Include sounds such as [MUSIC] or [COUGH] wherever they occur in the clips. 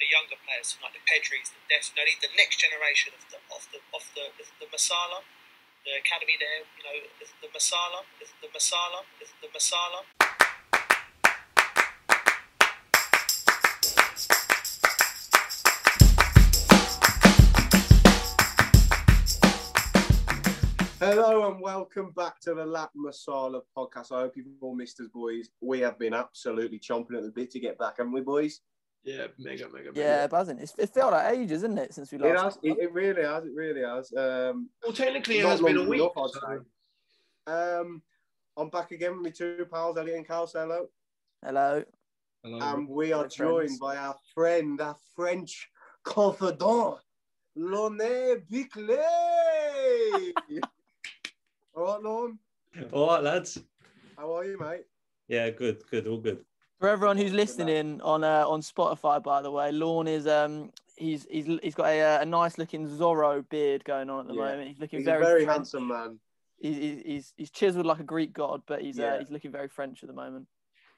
the younger players, like the Pedris, the Des, you know, the next generation of the of the of the the, the Masala, the academy there, you know, the, the Masala, the, the Masala, the, the Masala. Hello and welcome back to the La Masala podcast. I hope you've all missed us, boys. We have been absolutely chomping at the bit to get back, haven't we, boys? Yeah, mega, mega, mega. Yeah, buzzing. It's, it felt like ages, isn't it, since we last? It has. It, it really has. It really has. Um, Well, technically, it has been a week. enough, I'd so- say. um, I'm back again with my two pals, Elliot and Carl. Say hello. Hello. Hello. And we are Hello, joined friends. by our friend, our French confidant, Lorne Bickley. [LAUGHS] all right, Lorne. All right, lads. How are you, mate? Yeah, good, good, all good. For everyone who's listening on uh, on Spotify, by the way, Lorne is um he's he's he's got a, uh, a nice looking Zorro beard going on at the Yeah. moment. He's looking He's very very handsome man. He's, he's he's chiseled like a Greek god, but he's Yeah. uh, he's looking very French at the moment.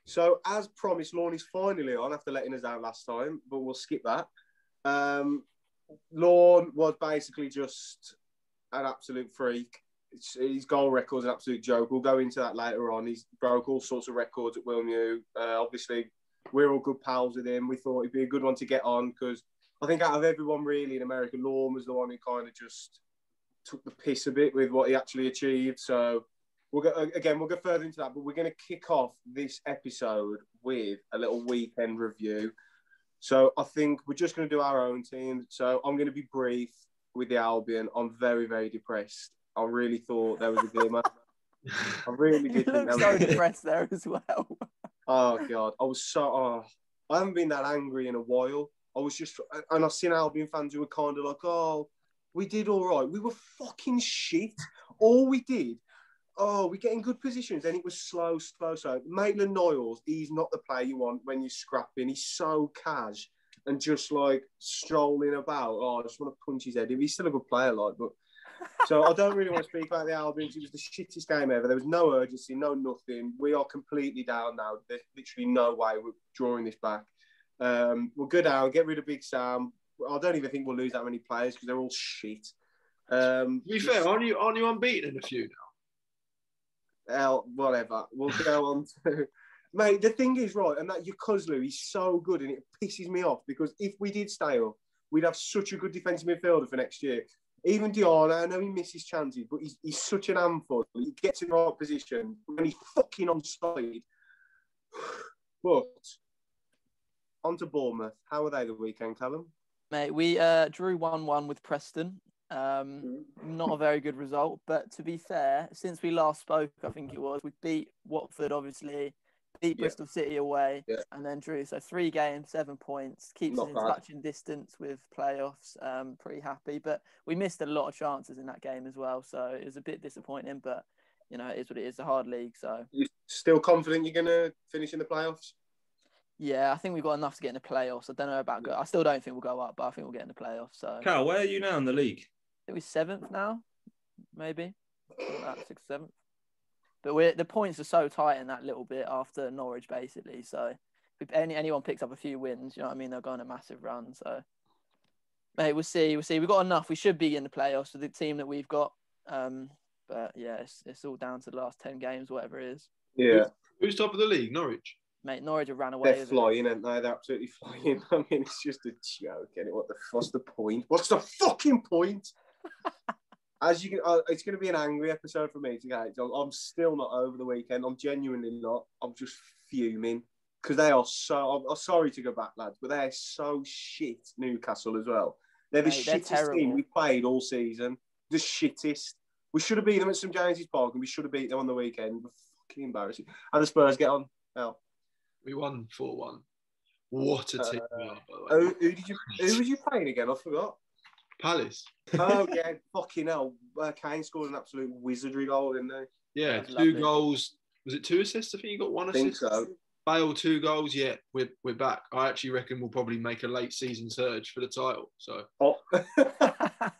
So, as promised, Lorne is finally on after letting us down last time, but we'll skip that. Um, Lorne was basically just an absolute freak. His goal record's an absolute joke. We'll go into that later on. He's broke all sorts of records at WilmU. Uh, obviously, we're all good pals with him. We thought he'd be a good one to get on because I think out of everyone really in America, Lorne was the one who kind of just took the piss a bit with what he actually achieved. So we'll go again. We'll go further into that, but we're going to kick off this episode with a little weekend review. So I think we're just going to do our own team. So I'm going to be brief with the Albion. I'm very, very depressed. I really thought there was a glimmer. I really did think look [LAUGHS] so was. depressed there as well. Oh god, I was so. Oh, I haven't been that angry in a while. I was just, and I've seen Albion fans who were kind of like, "Oh, we did all right. We were fucking shit. All we did, oh, we get in good positions, and it was slow, slow, slow." Maitland Niles, he's not the player you want when you're scrapping. He's so cash and just like strolling about. Oh, I just want to punch his head. He's still a good player, like, but. So I don't really want to speak about the Albions. It was the shittest game ever. There was no urgency, no nothing. We are completely down now. There's literally no way we're drawing this back. Um, we'll go down, get rid of Big Sam. I don't even think we'll lose that many players because they're all shit. Um, to be fair, aren't you, aren't you unbeaten in a few now? hell, whatever. We'll go on to. [LAUGHS] Mate, the thing is, right, and that Yokuslu, he's so good and it pisses me off because if we did stay up, we'd have such a good defensive midfielder for next year. Even Dion, I know he misses chances, but he's, he's such an handful. He gets in the right position when he's fucking onside. [SIGHS] But on to Bournemouth. How were they the weekend, Callum? Mate, we uh, drew one one with Preston. Um, not a very good result, but to be fair, since we last spoke, I think it was we beat Watford, obviously, beat Yeah. Bristol City away, Yeah. and then drew. So three games, seven points, keeps Not us in bad. touching distance with playoffs. Um, pretty happy, but we missed a lot of chances in that game as well, so it was a bit disappointing. But you know, it is what it is. A hard league, so You still confident you're going to finish in the playoffs? yeah, I think we've got enough to get in the playoffs. I don't know about go. I still don't think we'll go up, but I think we'll get in the playoffs. So I Cal, where are you now in the league? I think we're seventh now, maybe Something like sixth, seventh. But we're the points are so tight in that little bit after Norwich, basically. So if any anyone picks up a few wins, you know what I mean, they'll go on a massive run. So, mate, we'll see. We'll see. We've got enough. We should be in the playoffs with the team that we've got. Um, but yeah, it's, it's all down to the last ten games, whatever it is. Yeah. Who's top of the league? Norwich. Mate, Norwich have ran away. They're flying, aren't they? They're absolutely [LAUGHS] flying. I mean, it's just a joke. And what the what's the point? What's the fucking point? [LAUGHS] As you can, uh, it's going to be an angry episode for me today. I'm, I'm still not over the weekend. I'm genuinely not. I'm just fuming because they are so. I'm, I'm sorry to go back, lads, but they're so shit. Newcastle as well. They're the Mate, they're shittest team terrible. we played all season. The shittest. We should have beat them at St James's Park, and we should have beat them on the weekend. Fucking embarrassing. And the Spurs get on. Hell. We won 4 1. What a team we are, by the Oh, way. who did you? Who was you playing again? I forgot. Palace. Oh [LAUGHS] yeah, fucking hell! Uh, Kane scored an absolute wizardry goal, didn't they? Yeah, That's two lovely. goals. Was it two assists? I think you got one I think assist. so. Bale, two goals. Yeah, we're, we're back. I actually reckon we'll probably make a late season surge for the title. So Oh. [LAUGHS] I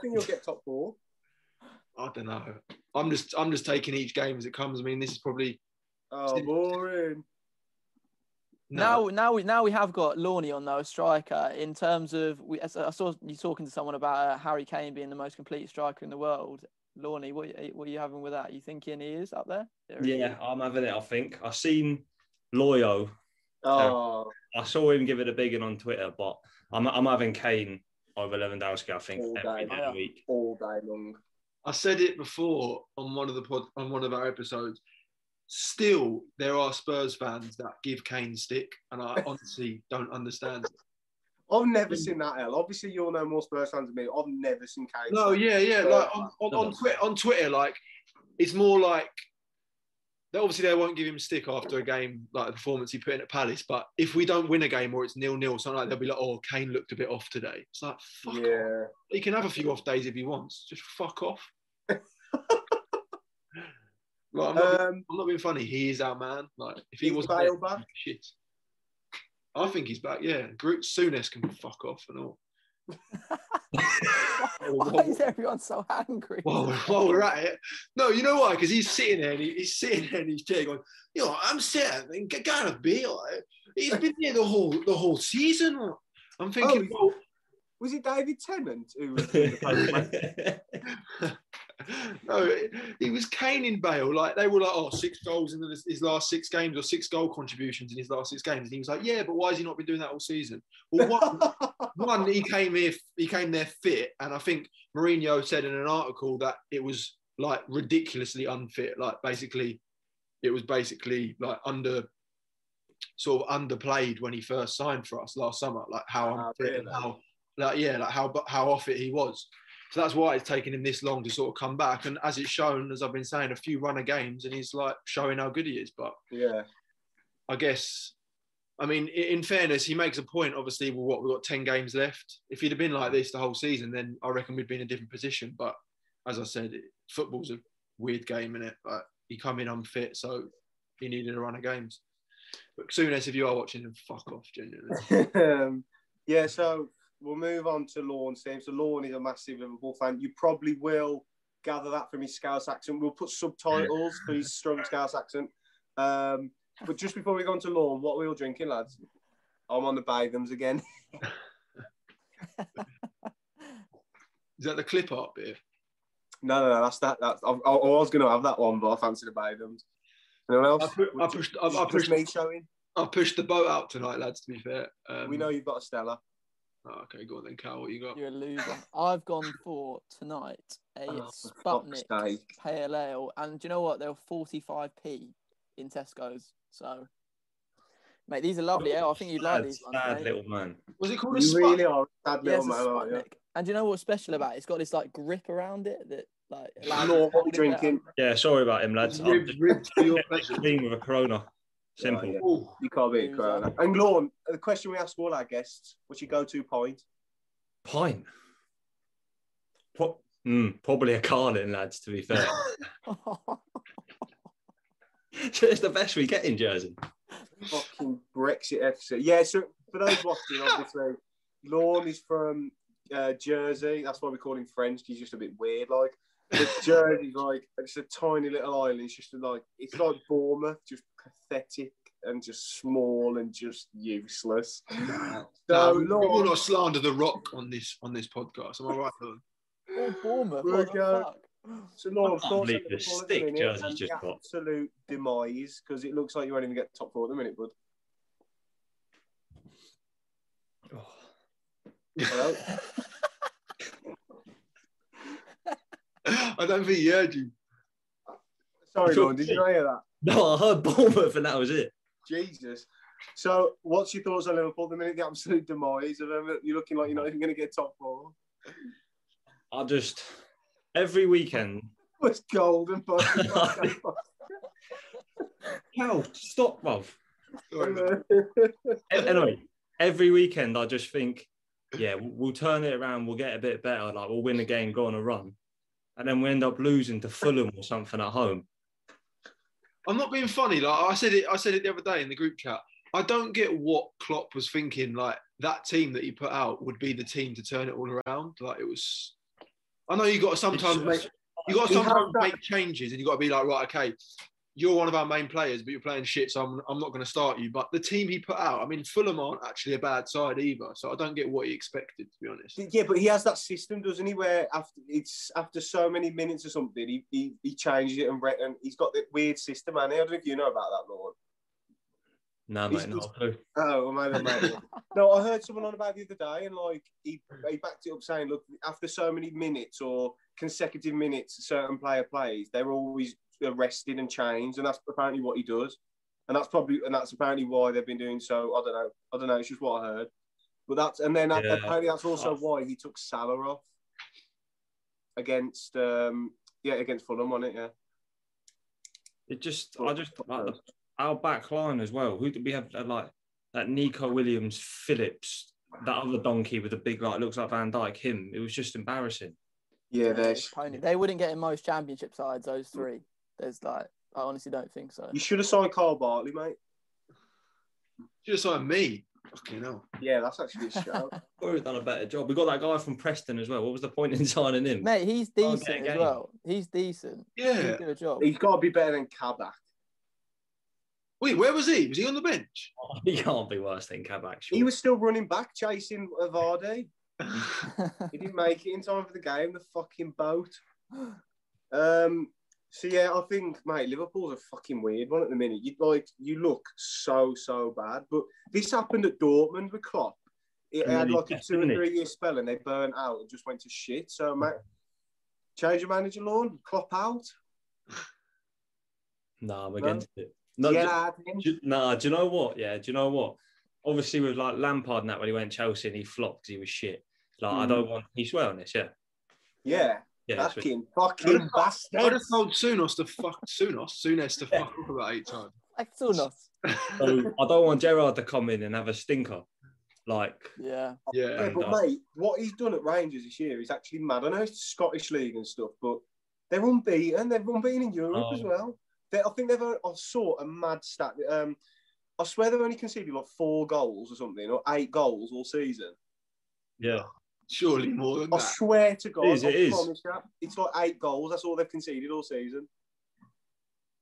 think you'll get top four. I don't know. I'm just I'm just taking each game as it comes. I mean, this is probably Oh, boring. Now, now we now we have got Lawney on though, a striker. In terms of, we, I saw you talking to someone about uh, Harry Kane being the most complete striker in the world. Lawney, what what are you having with that? Are You thinking he is up there? There Yeah, is. I'm having it. I think I've seen Loyo. Oh, I saw him give it a big one on Twitter, but I'm I'm having Kane over Lewandowski. I think All every day. day of the week. all day long. I said it before on one of the pod, on one of our episodes. Still, there are Spurs fans that give Kane stick, and I [LAUGHS] honestly don't understand. it. I've never mm. seen that, El. Obviously, you'll know more Spurs fans than me. I've never seen Kane. No, yeah, yeah. Like on, on, on, Twitter, on Twitter, like it's more like they obviously they won't give him stick after a game like the performance he put in at Palace. But if we don't win a game or it's nil nil, something like that, they'll be like, "Oh, Kane looked a bit off today." It's like, fuck off. Yeah. He can have a few off days if he wants. Just fuck off. [LAUGHS] like, I'm, not, Um, I'm not being funny. He is our man. Like if he was Bale back? shit. I think he's back. Yeah, Graeme Souness can fuck off and all. [LAUGHS] Why is everyone so angry? While, we're- while we're at it, no, you know why? Because he's sitting there and he, he's sitting there in his chair going, you know, I'm sad and G- Gareth Bale, eh, he's been there the whole the whole season. I'm thinking, Oh, Was it David Tennant who was doing the post [LAUGHS] no, he was caning Bale. Like they were like, oh, six goals in his, his last six games or six goal contributions in his last six games, and he was like, yeah, but why has he not been doing that all season? Well, one, [LAUGHS] one he came here, he came there fit, and I think Mourinho said in an article that it was like ridiculously unfit. Like basically, it was basically like under sort of underplayed when he first signed for us last summer. Like how Ah, unfit and really? how like yeah, like how how off it he was. So that's why it's taken him this long to sort of come back. And as it's shown, as I've been saying, a few runner games, and he's like showing how good he is. But yeah. I guess, I mean, in fairness, he makes a point. Obviously, well, what we've got ten games left. If he'd have been like this the whole season, then I reckon we'd be in a different position. But as I said, football's a weird game, in it. But he come in unfit, so he needed a run of games. But Souness if you are watching, then fuck off, genuinely. [LAUGHS] um, yeah, so we'll move on to Lorne's team. So Lorne is a massive Liverpool fan. You probably will gather that from his Scouse accent. We'll put subtitles for his strong Scouse accent. Um, but just before we go on to Lorne, what are we all drinking, lads? I'm on the Bathams again. [LAUGHS] Is that the clip art bit? No, no, no, that's that. That's, I, I, I was going to have that one, but I fancy the Bathams. Anyone else? I, pu- I pushed. I, I pushed. me showing. I pushed the boat out tonight, lads. To be fair, um, we know you've got a Stella. Oh, okay, go on then, Cal. What you got? You're a loser. I've gone for tonight a Oh, Sputnik pale ale, and do you know what? They were 45p in Tesco's. So, mate, these are lovely ale. I think you'd like Sad, these ones. sad mate. little man. Was it called a You spot? really are a sad little it's a man, aren't you? Sputnik. And do you know what's special about it? It's got this like grip around it that like. allows you Lord, to what hold we it better. drinking? Yeah, sorry about him, lads. I'm Rib, just your [LAUGHS] pleasure. with a Corona. Simple. yeah. Ooh. You can't beat Loser. Corona. And Lorne, the question we ask all our guests: What's your go-to pint? Pint. Pro- mm, probably a Carling, lads. To be fair, [LAUGHS] [LAUGHS] it's the best we get in Jersey. Fucking Brexit FC. Yeah. So for those watching, obviously, Lorne is from uh, Jersey. That's why we call him French. He's just a bit weird, like. But Jersey's like it's a tiny little island. It's just like it's like Bournemouth, just pathetic and just small and just useless. No, [LAUGHS] So we will not slander the rock on this on this podcast. Am I right, Lord? Oh, Bournemouth. We'll What the go- fuck? So Lorne, I can't believe the Liverpool at the stick minute Jersey's just got. absolute demise because it looks like you won't even get the top four at the minute, bud. Oh. Hello? [LAUGHS] I don't think he heard you. Sorry, Lorne, did you hear that? [LAUGHS] No, I heard Bournemouth, and that was it. Jesus. So, what's your thoughts on Liverpool the minute? The absolute demise of them. You're looking like you're not even going to get top four. I just every weekend. [LAUGHS] Was golden, Cal, [LAUGHS] stop, bruv. Anyway, every weekend I just think, yeah, we'll, we'll turn it around. We'll get a bit better. Like we'll win a game, go on a run, and then we end up losing to Fulham or something at home. I'm not being funny. Like I said it, I said it the other day in the group chat. I don't get what Klopp was thinking. Like that team that he put out would be the team to turn it all around. Like it was. I know you got to sometimes make you got to sometimes make changes, and you got to be like, right, okay, you're one of our main players, but you're playing shit, so I'm, I'm not going to start you. But the team he put out, I mean, Fulham aren't actually a bad side either, so I don't get what he expected, to be honest. Yeah, but he has that system, doesn't he? Where after it's after so many minutes or something, he he, he changes it and, re- and he's got that weird system. And I don't know if you know about that, Lord. No, He's- mate, not clue. Oh, well, maybe, maybe. [LAUGHS] no, I heard someone on about it the other day, and like he, he backed it up saying, look, after so many minutes or consecutive minutes, a certain player plays, they're always arrested and changed, and that's apparently what he does, and that's probably and that's apparently why they've been doing so. I don't know, I don't know. It's just what I heard, but that's and then Yeah. apparently that's also why he took Salah off against um yeah against Fulham on it. Yeah, It just, I just like the, our back line as well. Who did we have? uh, Like that Neco Williams, Phillips, that other donkey with the big like looks like Van Dijk. Him. It was just embarrassing. yeah. They, There's pony- they wouldn't get in most championship sides. Those three. There's like, I honestly don't think so. you should have signed Carl Bartley, mate. Just signed me. Fucking hell. Yeah, that's actually a shout. [LAUGHS] We've done a better job. We got that guy from Preston as well. What was the point in [LAUGHS] signing him? Mate, he's decent get a as well. He's decent. Yeah. He'll do a job. He's got to be better than Kabak. Wait, where was he? Was he on the bench? [LAUGHS] he can't be worse than Kabak. He was still running back, chasing Vardy. He didn't make it in time for the game. The fucking boat. Um. So yeah, I think, mate, Liverpool's a fucking weird one at the minute. You like, you look so so bad. But this happened at Dortmund with Klopp. It And had like a two or three year spell, and they burnt out and just went to shit. So, mate, change your manager, Lawn. Klopp out. Nah, I'm No? against it. No, Get do- do- nah, do you know what? Yeah, do you know what? Obviously, with like Lampard and that, when he went Chelsea and he flopped he was shit. Like, I Mm. don't want. He's well on this, yeah. Yeah, Yeah, that's fucking fucking I bastard. just told Souness to fuck Souness, Souness to fuck up about eight times. [LAUGHS] Like Souness. [LAUGHS] so I don't want Gerrard to come in and have a stinker. Like, Yeah. Yeah. Yeah, but uh, mate, what he's done at Rangers this year is actually mad. I know it's Scottish League and stuff, but they're unbeaten. They're unbeaten in Europe Oh. as well. They, I think they've. I saw a mad stat. Um, I swear they've only conceded like four goals or something, or eight goals all season. yeah, Surely more than I that. swear to God, It is, I it is. promise you, it's like eight goals. That's all they've conceded all season.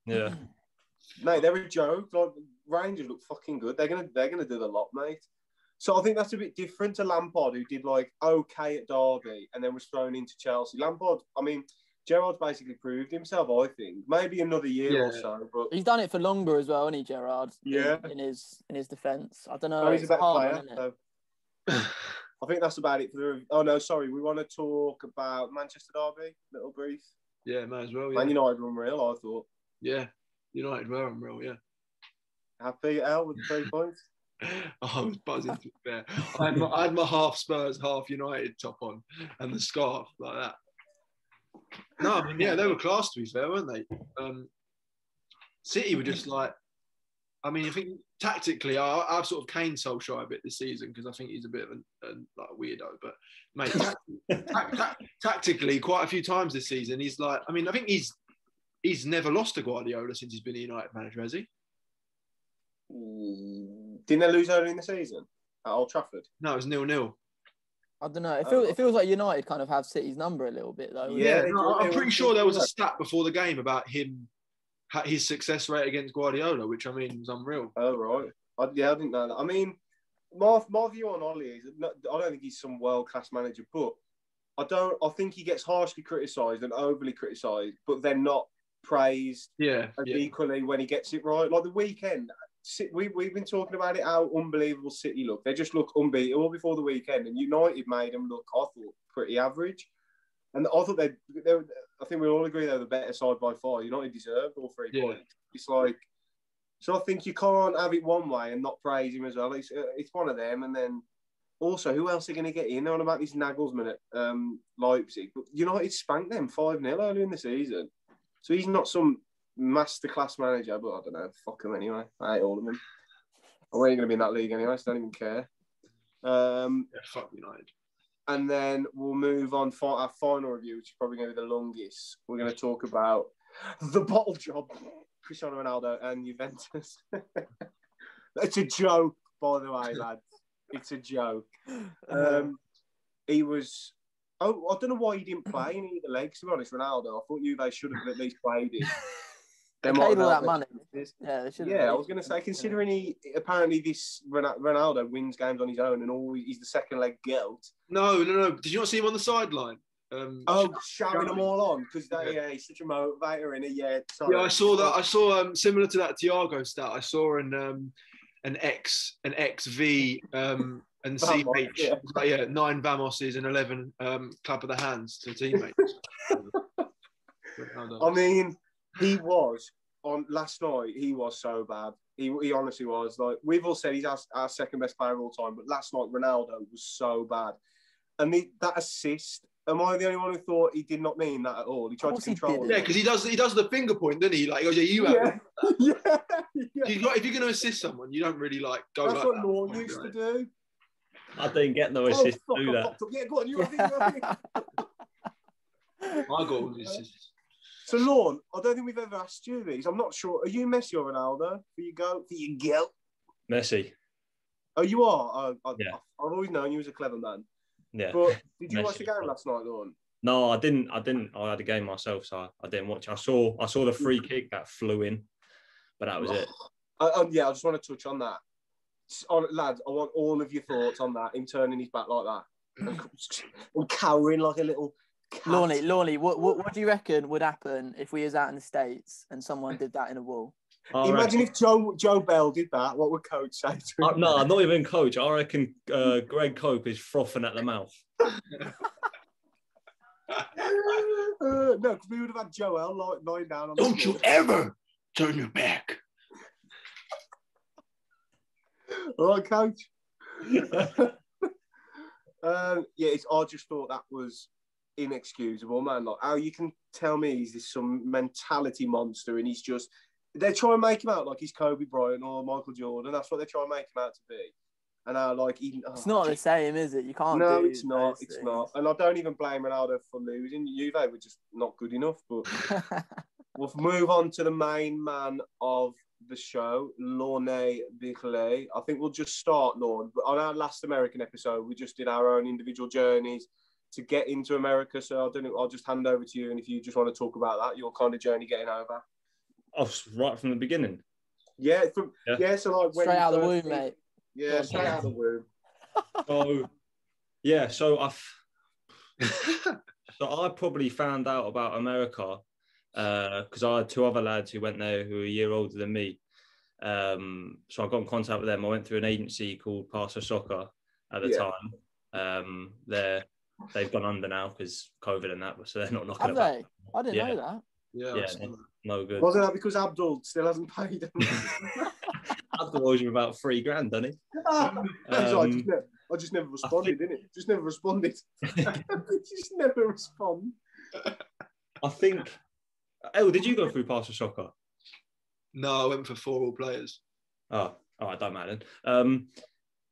yeah. [CLEARS THROAT] Mate, they're a joke. Like Rangers look fucking good. They're gonna they're gonna do the lot, mate. So I think that's a bit different to Lampard, who did like okay at Derby and then was thrown into Chelsea. Lampard, I mean, Gerrard's basically proved himself. I think maybe another year or so, but He's done it for longer as well, hasn't he, Gerrard? Yeah. In, his in his defence, I don't know. no, he's a it's better hard player. one, isn't it? so [SIGHS] [LAUGHS] I think that's about it for the. Oh no, sorry, we want to talk about Manchester Derby. Little brief. yeah, may as well. Man Yeah. United were unreal. I thought yeah. United were unreal, yeah. happy L with the three [LAUGHS] points. I was buzzing to be fair. I had, my, I had my half Spurs, half United top on and the scarf like that. No, I mean, yeah, they were class to be fair, weren't they? Um, City were just like, I mean, I think tactically, I, I've sort of caned Solskjaer a bit this season because I think he's a bit of a, a like a weirdo. But mate, tac- [LAUGHS] tac- tac- tactically, quite a few times this season, he's like, I mean, I think he's he's never lost to Guardiola since he's been a United manager, has he? Mm, Didn't they lose early in the season at Old Trafford? No, it was nil nil. I don't know. It feels it feels like United kind of have City's number a little bit though. Yeah, Yeah, no, I'm pretty sure there was a stat before the game about him, ha- his success rate against Guardiola, which I mean was unreal. Oh right. I, yeah, I didn't know that. I mean, my my view on Ollie is not, I don't think he's some world class manager, but I don't. I think he gets harshly criticised and overly criticised, but then not praised Yeah, as yeah, equally when he gets it right. Like the weekend, we we've been talking about it how unbelievable City look. They just look unbeatable before the weekend, and United made them look. I thought pretty average, and I thought they. they were- I think we all agree they were the better side by far. United deserved all three Yeah. points. It's like. So I think you can't have it one way and not praise him as well. It's, uh, it's one of them, and then also who else are going to get in? On about this Nagelsmann at um, Leipzig, but United spanked them five 0 earlier in the season, so he's not some masterclass manager. But I don't know, fuck him anyway. I hate all of them. I ain't going to be in that league anyway, so I don't even care. Um, yeah, fuck United. And then we'll move on for our final review, which is probably going to be the longest. We're going to talk about the bottle job, Cristiano Ronaldo and Juventus. [LAUGHS] it's a joke, by the way, lads. It's a joke. [LAUGHS] Um, he was. Oh, I don't know why he didn't play in either legs. To be honest, Ronaldo. I thought Juve should have at least played him. [LAUGHS] They They paid all that money. This. Yeah, they should. Yeah, I was going to say, considering he apparently this Ronaldo wins games on his own and all he's the second leg guilt. No, no, no. Did you not see him on the sideline? Um, Oh, shouting them all on because they yeah, he's such a motivator in it. Yeah, sorry. Yeah, I saw that. I saw um, similar to that Tiago stat. I saw an um, an X an XV um, [LAUGHS] and Vamos, CH. yeah. Like, yeah, nine Vamoses and eleven um, clap of the hands to teammates. [LAUGHS] I mean, he was on last night. He was so bad. He, he honestly was. Like we've all said, he's our, our second best player of all time. But last night, Ronaldo was so bad. And the, that assist. Am I the only one who thought he did not mean that at all? He tried to control. didn't. yeah, because he does he does the finger point, doesn't he? Like he goes, yeah, you have. yeah, [LAUGHS] yeah, yeah. You've got- if you're going to assist someone, you don't really like go That's like what that. Law used to do. I didn't get no Oh, assist fuck, to do that. fucked up. Yeah, go on. You [LAUGHS] have it, you have it. My goal is just So, Lorne, I don't think we've ever asked you these. I'm not sure. Are you Messi or Ronaldo? For you go, for you go. Messi. Oh, you are. Uh, I, Yeah. I've always known you as a clever man. Yeah. But did you watch the game last night, Lorne? No, I didn't. I didn't. I had a game myself, so I, I didn't watch. I saw. I saw the free kick that flew in, but that was it. Um, yeah, I just want to touch on that. On, lads, I want all of your thoughts on that. Him turning his back like that and, and cowering like a little cat. Lorny, Lorny, what, what what do you reckon would happen if we was out in the states and someone did that in a wall? I Imagine reckon- if Joe Joe Bell did that. What would Coach say to Uh, him? no, not even coach. I reckon uh, Greg Cope is frothing at the mouth. [LAUGHS] Uh, no, because we would have had Joel like lying down on don't you floor. ever turn your back. All right, Coach. [LAUGHS] Um, yeah, it's, I just thought that was inexcusable, man. Like how you can tell me he's this some mentality monster and he's just they try and make him out like he's Kobe Bryant or Michael Jordan. That's what they try and make him out to be. And I like even oh, It's not the same, is it? You can't. no, it's not. It's things. not. And I don't even blame Ronaldo for losing. Juve were just not good enough. But [LAUGHS] we'll move on to the main man of the show, Lorne Bickley. I think we'll just start, Lorne. But on our last American episode, we just did our own individual journeys to get into America. So I don't know. I'll just hand over to you, and if you just want to talk about that, your kind of journey getting over. Oh, right from the beginning. Yeah, from yeah. Yeah. so like when Straight out of the first- womb, mate. Yeah, straight out of the womb. [LAUGHS] So, yeah. So I. [LAUGHS] So I probably found out about America because I had two other lads who went there who were a year older than me. Um, so I got in contact with them. I went through an agency called Passer Soccer at the Yeah. time. Um, they're they've gone under now because COVID and that, so they're not knocking Have about. they? I didn't Yeah. know that. Yeah, Yeah, I've that. No good. Wasn't that because Abdul still hasn't paid him? [LAUGHS] [LAUGHS] Abdul owes you about three grand, doesn't he? [LAUGHS] Sorry, I, Um, just never, I just never responded, didn't it? Just never responded. just never respond. I think. Oh, did you go through Passer Soccer? No, I went for four all players. Oh, all right, don't matter. Um,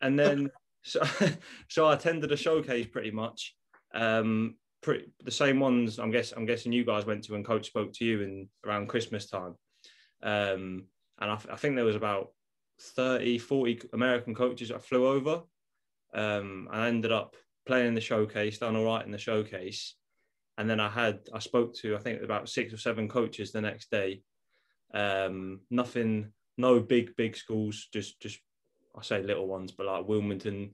and then so, so I attended a showcase pretty much. Um, pretty the same ones. I'm guess I'm guessing you guys went to when Coach spoke to you in around Christmas time. Um, and I, I think there was about 30, 40 American coaches that flew over. Um, I ended up playing in the showcase, done all right in the showcase. And then I had I spoke to I think about six or seven coaches the next day. Um, nothing no big big schools just just i say little ones but like wilmington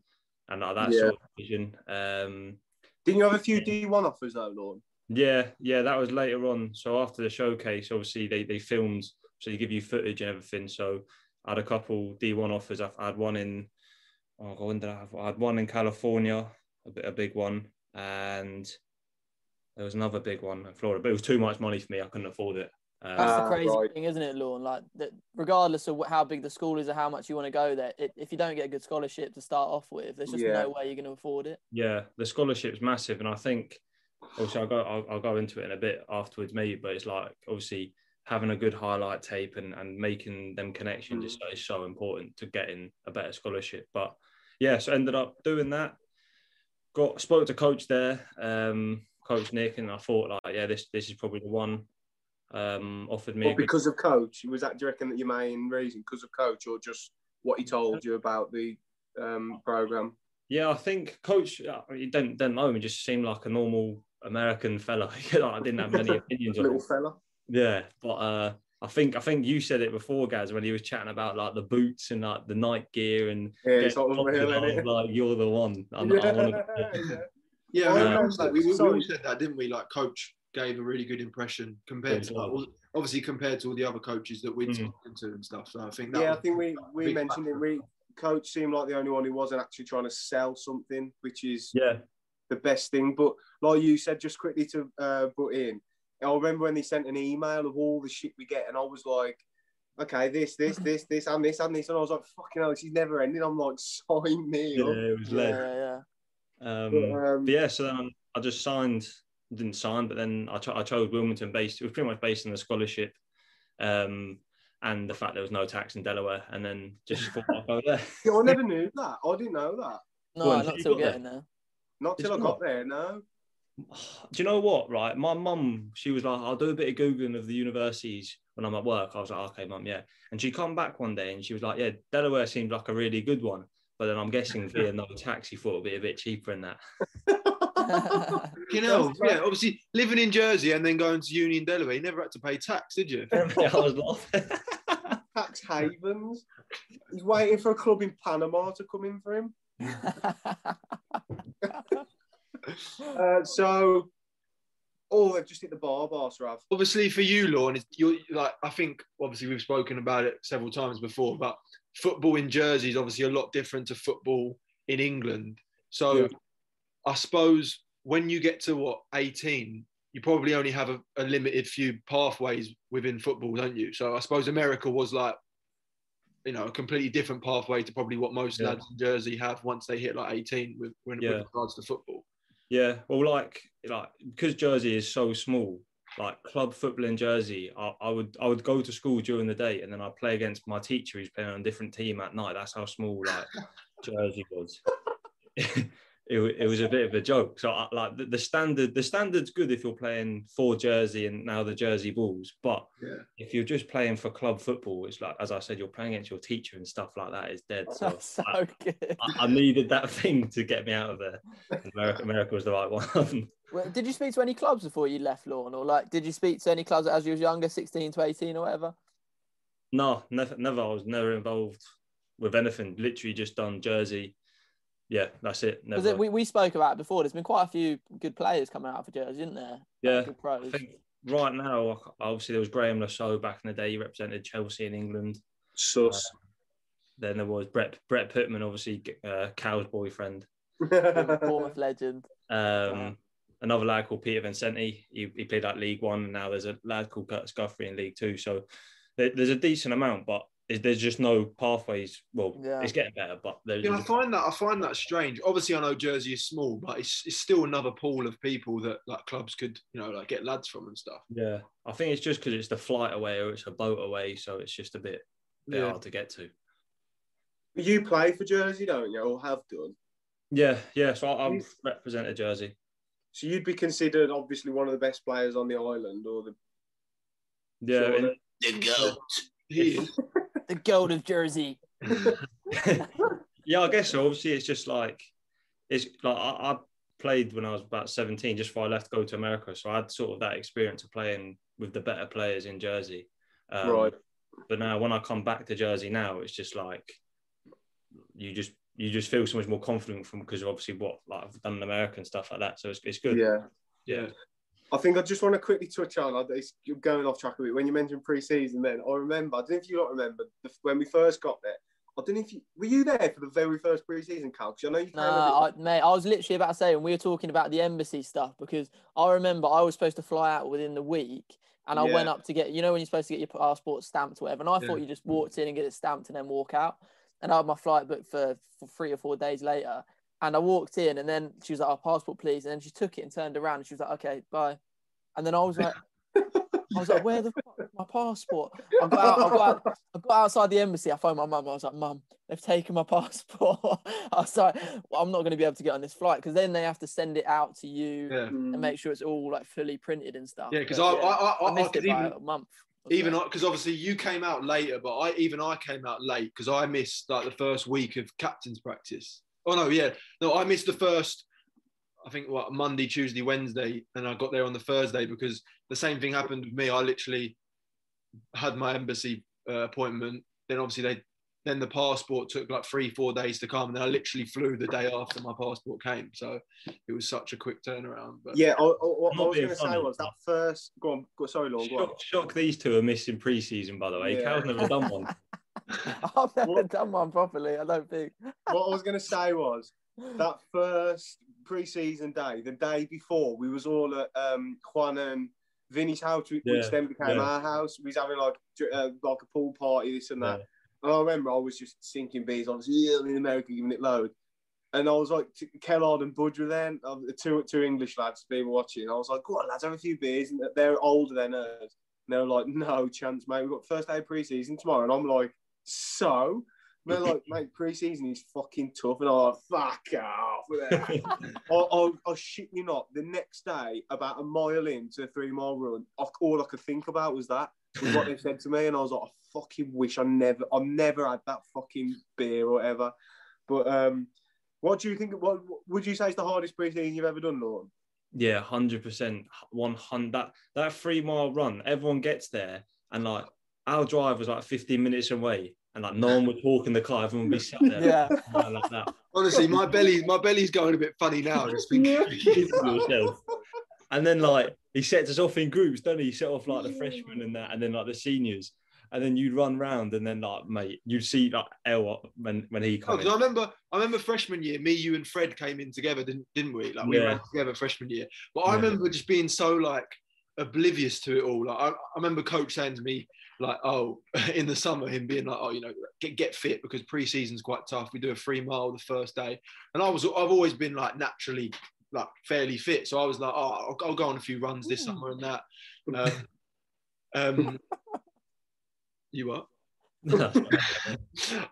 and like that Yeah. sort of division um Didn't you have a few D1 offers though, Lorne? yeah yeah that was later on. So after the showcase obviously they they filmed so they give you footage and everything. So i had a couple d1 offers. I had one in oh i have i had one in california a bit a big one and there was another big one in florida but it was too much money for me. I couldn't afford it um, That's Ah, the crazy right. thing, isn't it, Lorne? Like, that regardless of how big the school is or how much you want to go there, it, if you don't get a good scholarship to start off with, there's just Yeah. no way you're going to afford it. Yeah, the scholarship's massive, and I think obviously I'll go I'll, I'll go into it in a bit afterwards, maybe. But it's like obviously having a good highlight tape and, and making them connections is, Mm. is so important to getting a better scholarship. But yeah, so ended up doing that. Got spoke to coach there, um, Coach Nick, and I thought like, yeah, this this is probably the one. Um, offered me a Or good because of coach? Was that, do you reckon, that your main reason? Because of coach or just what he told you about the um, program? Yeah, I think Coach, uh, you don't don't know him. He just seemed like a normal American fella. [LAUGHS] I didn't have many [LAUGHS] opinions on him. Little fella. Yeah, but uh, I think I think you said it before, Gaz, when he was chatting about like the boots and like the night gear and Yeah, it's not unreal. I like you're the one. I'm, I wanna, [LAUGHS] yeah. Yeah, I we, remember- said- we, we, we said that, didn't we? Like, coach gave a really good impression compared to, like, all, obviously, compared to all the other coaches that we'd Mm. spoken to and stuff. So I think that Yeah, I think we, we big mentioned it. factor. We coach seemed like the only one who wasn't actually trying to sell something, which is yeah, the best thing. But like you said, just quickly to uh, put in, I remember when they sent an email of all the shit we get, and I was like, okay, this, this, this, [LAUGHS] this, and this, and this, and I was like, fucking hell, this is never ending. I'm like, [LAUGHS] sign me yeah, up. it was Yeah, led. yeah, yeah. Um, But, um, but yeah, so then I just signed, didn't sign, but then I, cho- I chose Wilmington based. It was pretty much based on the scholarship, um, and the fact there was no tax in Delaware, and then just thought I'd go there. yeah, I never [LAUGHS] knew that. I didn't know that. No, Go on, not you till got there? getting there. Not Did till I got not? there, no. Do you know what? Right, my mum, she was like, "I'll do a bit of googling of the universities when I'm at work." I was like, "Okay, mum, yeah." And she come back one day and she was like, "Yeah, Delaware seemed like a really good one." But then I'm guessing [LAUGHS] via no tax, he thought it'd be a bit cheaper than that. [LAUGHS] You know, yeah, obviously living in Jersey and then going to uni in Delaware, you never had to pay tax, did you? [LAUGHS] I was laughing. Tax havens. He's waiting for a club in Panama to come in for him. [LAUGHS] Uh, so, oh, they've just hit the bar, boss, Rav. obviously for you, Lorne, it's- you're like I think obviously we've spoken about it several times before, but football in Jersey is obviously a lot different to football in England. So Yeah. I suppose when you get to what 18, you probably only have a, a limited few pathways within football, don't you? So I suppose America was like, you know, a completely different pathway to probably what most Yeah. lads in Jersey have once they hit like 18 with when Yeah. with regards to football. Yeah, well, like like because Jersey is so small, like club football in Jersey, I, I would I would go to school during the day and then I'd play against my teacher who's playing on a different team at night. That's how small like [LAUGHS] Jersey was. [LAUGHS] it, it was a bit of a joke. So I, like the, the standard the standard's good if you're playing for Jersey and now the Jersey Bulls, but Yeah. if you're just playing for club football, it's like as I said, you're playing against your teacher and stuff like that is dead. Oh, so That's so I, good. I I needed that [LAUGHS] thing to get me out of there. And America, America was the right one. [LAUGHS] Well, did you speak to any clubs before you left Lawn, or like did you speak to any clubs as you was younger, sixteen to eighteen or whatever? No, never, never. I was never involved with anything. Literally just done Jersey. Yeah, that's it. Never. Because we, we spoke about it before. There's been quite a few good players coming out for Jersey, isn't there? Like, yeah, good I think right now, obviously there was Graeme Le Saux back in the day. He represented Chelsea in England. Sus. Then there was Brett Brett Pitman, obviously uh, Cow's boyfriend. Bournemouth legend. Um, Another lad called Peter Vincenti. He, he played at League One, and now there's a lad called Kurtis Guthrie in League Two. So there, there's a decent amount, but there's- there's just no pathways. Well, Yeah. it's getting better, but there's Yeah, I find that I find that strange. Obviously, I know Jersey is small, but it's, it's still another pool of people that like clubs could you know like get lads from and stuff. yeah. I think it's just because it's the flight away or it's a boat away, so it's just a bit, bit Yeah. hard to get to. You play for Jersey, don't you, or have done? Yeah, yeah. So I, You- I've represented Jersey. So you'd be considered obviously one of the best players on the island, or the Yeah, Sure. and- The goat. [LAUGHS] He is. The gold of Jersey. [LAUGHS] yeah, I guess so. Obviously, it's just like it's like I, I played when I was about seventeen, just before I left to go to America. So I had sort of that experience of playing with the better players in Jersey. Um, right. But now, when I come back to Jersey now, it's just like you just you just feel so much more confident from because of obviously what like I've done in America and stuff like that. So it's, it's good. Yeah. yeah, I think I just want to quickly touch on. It's going off track a bit. When you mentioned pre-season, then I remember. I don't know if you don't remember the, when we first got there. I don't know if you were you there for the very first pre-season, Cal. Because I know you came. No, I, mate, I was literally about to say when we were talking about the embassy stuff because I remember I was supposed to fly out within the week and I went up to get, you know, when you're supposed to get your passport stamped or whatever. And I Yeah. thought you just walked in and get it stamped and then walk out. And I had my flight booked for, for three or four days later. And I walked in and then she was like, oh, passport, please. And then she took it and turned around and she was like, okay, bye. And then I was like, I was like, where the fuck is my passport? I got out, I got out, I got outside the embassy. I phoned my mum. I was like, Mum, they've taken my [LAUGHS] passport. I was like, well, I'm not going to be able to get on this flight because then they have to send it out to you Yeah, and make sure it's all like fully printed and stuff. yeah. Because I, I, I, I I, missed it by even a month. even because obviously you came out later, but I even I came out late because I missed like the first week of captain's practice. Oh no, yeah, no, I missed the first. I think what Monday, Tuesday, Wednesday, and I got there on the Thursday because the same thing happened with me. I literally had my embassy uh, appointment. Then obviously they, then the passport took like three, four days to come, and then I literally flew the day after my passport came. So it was such a quick turnaround. But Yeah, I, I, what I was going to say was that first. Go on, go, sorry, Lord. Go on. Shock, shock these two are missing pre-season, by the way. Yeah. Cal's never done one. [LAUGHS] [LAUGHS] I've never What- done one properly. I don't think. what I was going [LAUGHS] to say was that first pre-season day, the day before, we was all at um, Juan and Vinny's house, which Yeah, then became yeah. our house. We was having like uh, like a pool party, this and that. And I remember I was just sinking beers. I was yeah, in America, giving it load. And I was like, t- Kellard and Budge were then, uh, the two two English lads they were watching. I was like, go on, lads, have a few beers. And they're older than us. And they were like, no chance, mate. We've got first day of pre-season tomorrow. And I'm like, so? They're like, [LAUGHS] mate, pre-season is fucking tough. And I'm like, fuck off. [LAUGHS] I, I, I shit you not. The next day, about a mile into a three mile run, I- all I could think about was that, was what they said to me, and I was like, I fucking wish I never, I never had that fucking beer or whatever. But um, what do you think? What would you say is the hardest pre-season you've ever done, Lorne? Yeah, hundred percent, one hundred. That that three mile run, everyone gets there, and like our drive was like fifteen minutes away, and like no one would talk in the car. Everyone would be sat there, [LAUGHS] Yeah. like, like that. honestly, my belly, my belly's going a bit funny now. Just thinking. Keep. And then like he sets us off in groups, don't he? He set off like the freshmen and that, and then like the seniors. And then you'd run round, and then like mate, you'd see like El when when he comes. Oh, I remember, I remember freshman year, me, you, and Fred came in together, didn't didn't we? Like we Yeah. ran together freshman year. But I Yeah. remember just being so like oblivious to it all. Like I, I remember coach saying to me, like, oh, [LAUGHS] in the summer, him being like, oh, you know, get get fit because pre-season's quite tough. We do a free mile the first day, and I was, I've always been like naturally like fairly fit, so I was like, oh, I'll, I'll go on a few runs this summer and that. [LAUGHS] Um, um, you what? [LAUGHS]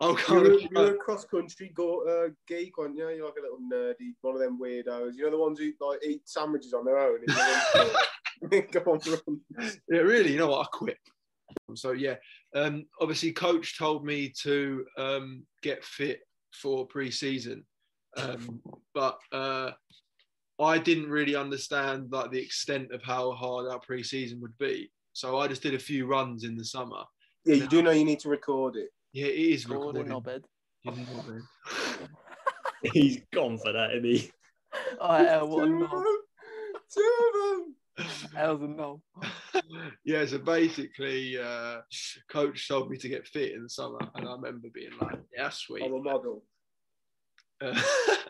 I'll go on a You're, few you're a cross-country go, uh, geek, aren't you? You're like a little nerdy, one of them weirdos. You know the ones who like eat sandwiches on their own. Go on, run. yeah, really, you know what? I quit. So yeah, um, obviously, coach told me to um, get fit for pre-season, um, [LAUGHS] but uh, I didn't really understand like the extent of how hard our pre-season would be. So I just did a few runs in the summer. Yeah, you do know you need to record it. Yeah, it is Gordon recorded. Knobhead. [LAUGHS] He's gone for that, isn't he? [LAUGHS] Oh, yeah, what a Two of knob. them. Two of them. Hell's a knob. yeah, so basically, uh, coach told me to get fit in the summer, and I remember being like, "Yeah, sweet." I'm a model. Uh, [LAUGHS]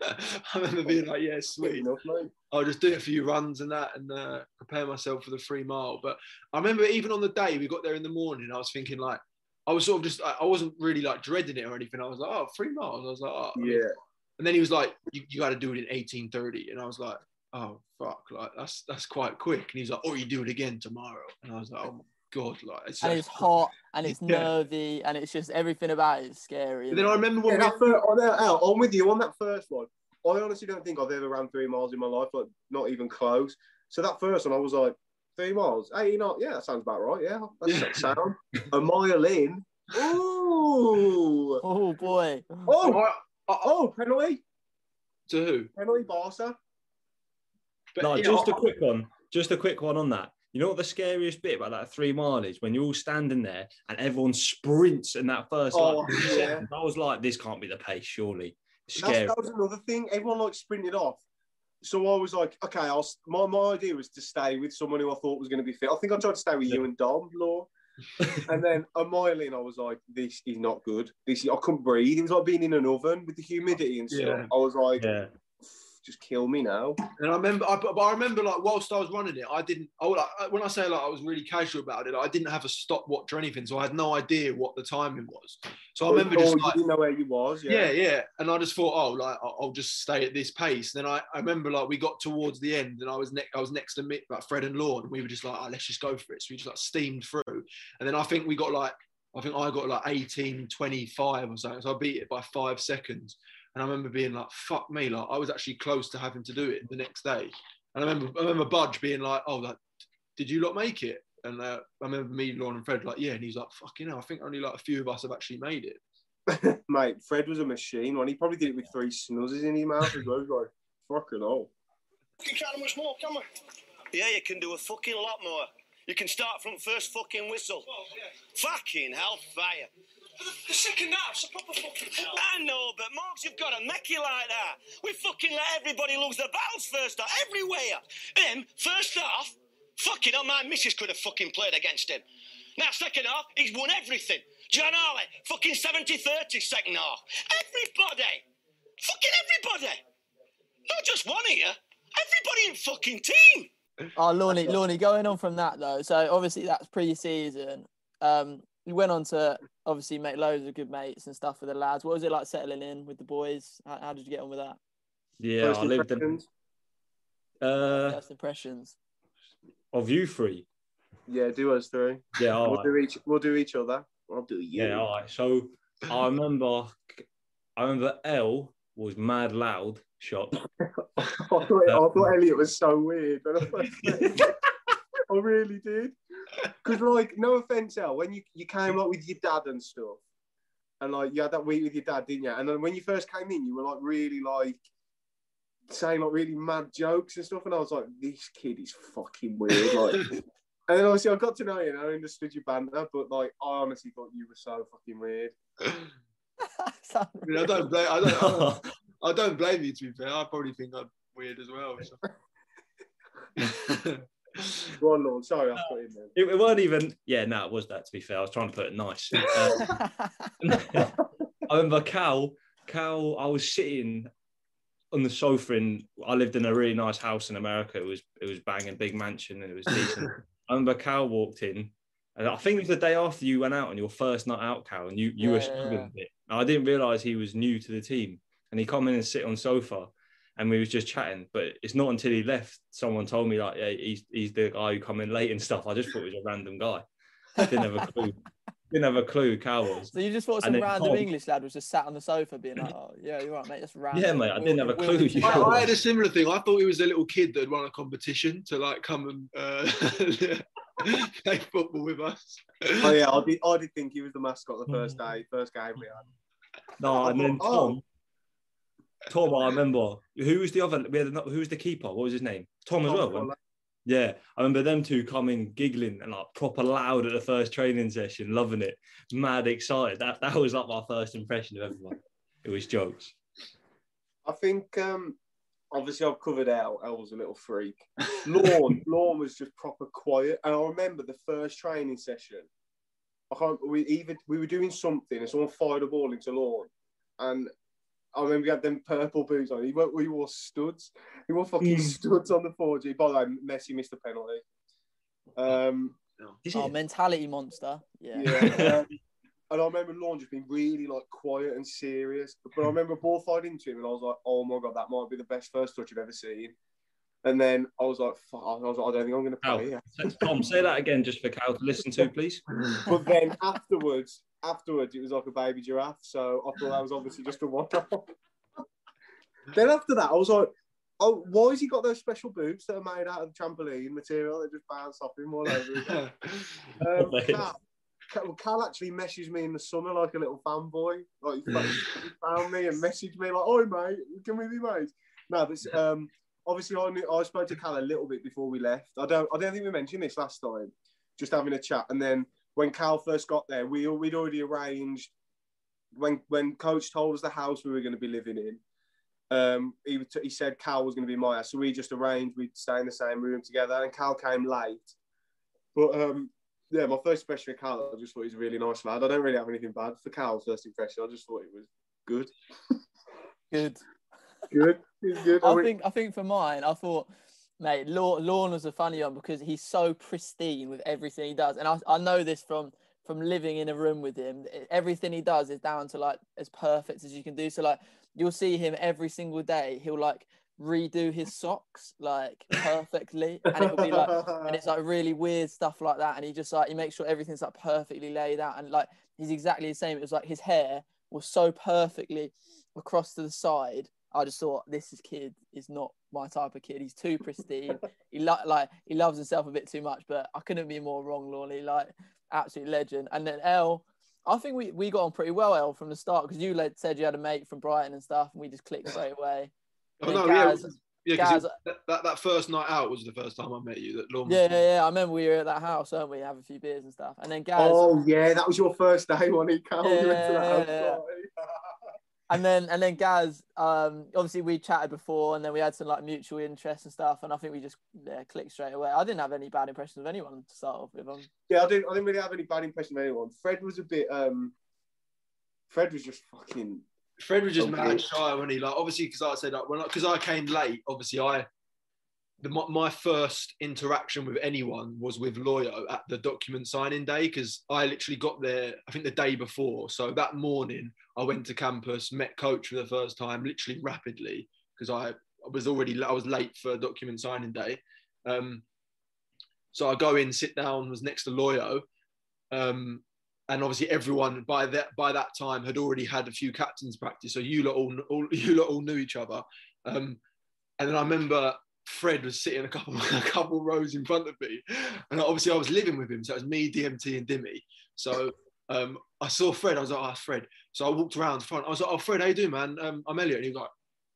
I remember being like, "Yeah, Sweet sweet." enough. I'll just do a few runs and that and uh, prepare myself for the three mile. But I remember even on the day we got there in the morning, I was thinking like, I was sort of just, I I wasn't really like dreading it or anything. I was like, "Oh, three miles. I was like, oh. Yeah. And then he was like, you, you got to do it in 1830. And I was like, oh, fuck. Like, that's that's quite quick. And he's like, oh, you do it again tomorrow. And I was like, oh, my God. Like, it's And it's hot and it's Yeah. nervy and it's just everything about it is scary. And then I remember when Yeah, that first, oh, no, Al, I'm with you on that first one. I honestly don't think I've ever ran three miles in my life, like not even close. So that first one, I was like, three miles. Hey, you know, yeah, that sounds about right. Yeah, that's Yeah. sound. A mile in. Ooh. [LAUGHS] oh boy. Oh, oh, oh, penalty, to who? penalty, Barca. But, No, just a quick one. Just a quick one on that. You know what the scariest bit about that three mile is when you're all standing there and everyone sprints in that first Oh, like yeah. I was like, this can't be the pace, surely. Scary. that was another thing. Everyone like sprinted off. So I was like, okay, I'll. My, my idea was to stay with someone who I thought was going to be fit. I think I tried to stay with you and Dom, Law. [LAUGHS] and then a mile in, I was like, this is not good. This is, I couldn't breathe. It was like being in an oven with the humidity and stuff. Yeah. I was like, Yeah. Just kill me now. And I remember, I, but I remember like whilst I was running it, I didn't. I like when I say like I was really casual about it, I didn't have a stopwatch or anything, so I had no idea what the timing was. So I oh, remember oh, just you like, didn't know where you was. yeah, yeah, and I just thought, oh, like I'll just stay at this pace. And Then I, I remember like we got towards the end, and I was next, I was next to me, like Fred and Lorne, and we were just like, oh, let's just go for it. So we just like steamed through, and then I think we got like, I think I got like 18, 25 or something. So I beat it by five seconds. And I remember being like, fuck me, like I was actually close to having to do it the next day. And I remember I remember Budge being like, oh, like, did you lot make it? And uh, I remember me, Lauren, and Fred like, yeah. And he's like, fucking hell, I think only like a few of us have actually made it. [LAUGHS] Mate, Fred was a machine. When he probably did it with three snuzzes in his mouth. He was like, fucking hell. You can try much more, can we? Yeah, you can do a fucking lot more. You can start from first fucking whistle. Fucking hellfire. The second half's a proper fucking I know, but Marks, you've got to make it like that. We fucking let everybody lose their battles first half, everywhere. Him, first half, fucking hell, my missus could have fucking played against him. Now, second half, he's won everything. John Harley, fucking 70 30 second half. Everybody. Fucking everybody. Not just one here. Everybody in fucking team. Oh, Lorny, Lorny, going on from that though. So obviously that's pre-season. Um, you went on to obviously make loads of good mates and stuff with the lads. What was it like settling in with the boys? How, how did you get on with that? Yeah, First I lived in. impressions? Uh, First impressions. of you three. Yeah, do us three. Yeah, all We'll right. do each. We'll do each other. I'll do you. Yeah, all right. So I remember, I remember L was mad loud. Shot. [LAUGHS] I, thought, I thought Elliot was so weird. When I, [LAUGHS] first met him. I really did. Because, like, no offense, El, when you, you came like with your dad and stuff, and like you had that week with your dad, didn't you? And then when you first came in, you were like really like saying like really mad jokes and stuff, and I was like, this kid is fucking weird. Like, [LAUGHS] and then obviously I got to know you and I understood your banter, but like I honestly thought you were so fucking weird. [LAUGHS] I, mean, I don't blame. I don't, I don't. [LAUGHS] I don't blame you. To be fair, I probably think I'm weird as well. so. [LAUGHS] Go on, Lord. Sorry, I put in there. It, it weren't even. Yeah, no, it was that. To be fair, I was trying to put it nice. Uh, [LAUGHS] [LAUGHS] I remember Cal. Cal, I was sitting on the sofa in. I lived in a really nice house in America. It was it was banging, big mansion, and it was decent. I remember Cal walked in, and I think it was the day after you went out on your first night out, Cal, and you you were Yeah, yeah, struggling yeah. a bit. And I didn't realize he was new to the team, and he come in and sit on sofa. And we was just chatting, but it's not until he left someone told me like, yeah, he's he's the guy who come in late and stuff. I just thought he was a random guy. Didn't have a clue. [LAUGHS] Didn't have a clue. Cal was. so you just thought some random Tom- English lad was just sat on the sofa being like, "Oh, yeah, you're right, mate. That's random." Yeah, mate, I didn't have a clue we'll- you I, I had a similar thing. I thought he was a little kid that had won a competition to like come and uh, [LAUGHS] play football with us. Oh yeah, I did. I did think he was the mascot the first day, first game we had. No, and then Oh. Tom. Tom, I remember. Who was the other? We had another, who was the keeper? What was his name? Tom as well. wasn't? Yeah, I remember them two coming giggling and like proper loud at the first training session, loving it, mad excited. That that was like my first impression of everyone. It was jokes. I think um, obviously I've covered El. El was a little freak. Lorne, [LAUGHS] Lorne was just proper quiet. And I remember the first training session. I can't. We even we were doing something, and someone fired a ball into Lorne, and I remember he had them purple boots on. He wore, he wore studs. He wore fucking studs on the 4G. By the way, Messi missed the penalty. Um, Is Oh, it? mentality monster. Yeah. yeah. um, [LAUGHS] and I remember Lorne just being really like quiet and serious. But I remember a ball fired into him, and I was like, "Oh my god, that might be the best first touch I've ever seen." And then I was like, Fuck, I was like, I don't think I'm going to Al, play here. Tom, say that again just for Cal to listen to, please. But then afterwards, afterwards, it was like a baby giraffe. So I thought that was obviously just a one off. [LAUGHS] Then after that, I was like, oh, why has he got those special boots that are made out of trampoline material that just bounce off him all over again? [LAUGHS] Um, Cal, Cal, Cal actually messaged me in the summer like a little fanboy. Like he found, he [LAUGHS] found me and messaged me like, "Oi mate, can we be mates?" No, but um, obviously I knew I spoke to Cal a little bit before we left. I don't I don't think we mentioned this last time. Just having a chat, and then when Cal first got there, we we'd already arranged when when Coach told us the house we were going to be living in. Um, he, he said Cal was going to be my house, so we just arranged we'd stay in the same room together. And Cal came late, but um, yeah, my first impression of Cal, I just thought he was a really nice lad. I don't really have anything bad for Cal's first impression. I just thought it was good, [LAUGHS] Good. good, good. I think I think for mine, I thought, mate, Lorne, was a funny one because he's so pristine with everything he does, and I, I know this from from living in a room with him. Everything he does is down to like as perfect as you can do. So like you'll see him every single day. He'll like redo his socks like perfectly, and it'll be like and it's like really weird stuff like that. And he just like he makes sure everything's like perfectly laid out, and like he's exactly the same. It was like his hair was so perfectly across to the side. I just thought this is kid is not my type of kid. He's too pristine. he lo- like he loves himself a bit too much, but I couldn't be more wrong, Lawley. Like absolute legend. And then L, I think we, we got on pretty well, L, from the start because you led, said you had a mate from Brighton and stuff, and we just clicked straight away. Oh, no, yeah, Gaz, Yeah, because Gaz, that, that, that first night out was the first time I met you. That was yeah, yeah, yeah. I remember we were at that house, weren't we? Have a few beers and stuff. And then Gaz, Oh yeah, that was your first day when he came. Yeah, to that house yeah, yeah. [LAUGHS] party. and then and then Gaz, um, obviously we chatted before, and then we had some like mutual interests and stuff, and I think we just yeah, clicked straight away. I didn't have any bad impressions of anyone to start off with. Um, Yeah, I didn't. I didn't really have any bad impression of anyone. Fred was a bit. um Fred was just fucking. Fred was just Okay. mad shy when he like obviously because I said like when because I, came late. Obviously, I the my, my first interaction with anyone was with Loyo at the document signing day because I literally got there. I think the day before. So that morning, I went to campus, met coach for the first time, literally rapidly because I, was already I was late for document signing day. Um, so I go in, sit down, was next to Loyo. Um, and obviously everyone by that by that time had already had a few captains practice. So you lot all, all [LAUGHS] you lot all knew each other. Um, and then I remember Fred was sitting a couple [LAUGHS] a couple rows in front of me, and obviously I was living with him, so it was me, DMT, and Dimmy. So um, I saw Fred. I was like, "Oh, Fred." So I walked around the front. I was like, "Oh, Fred, how you doing, man? Um, I'm Elliot." And he was like,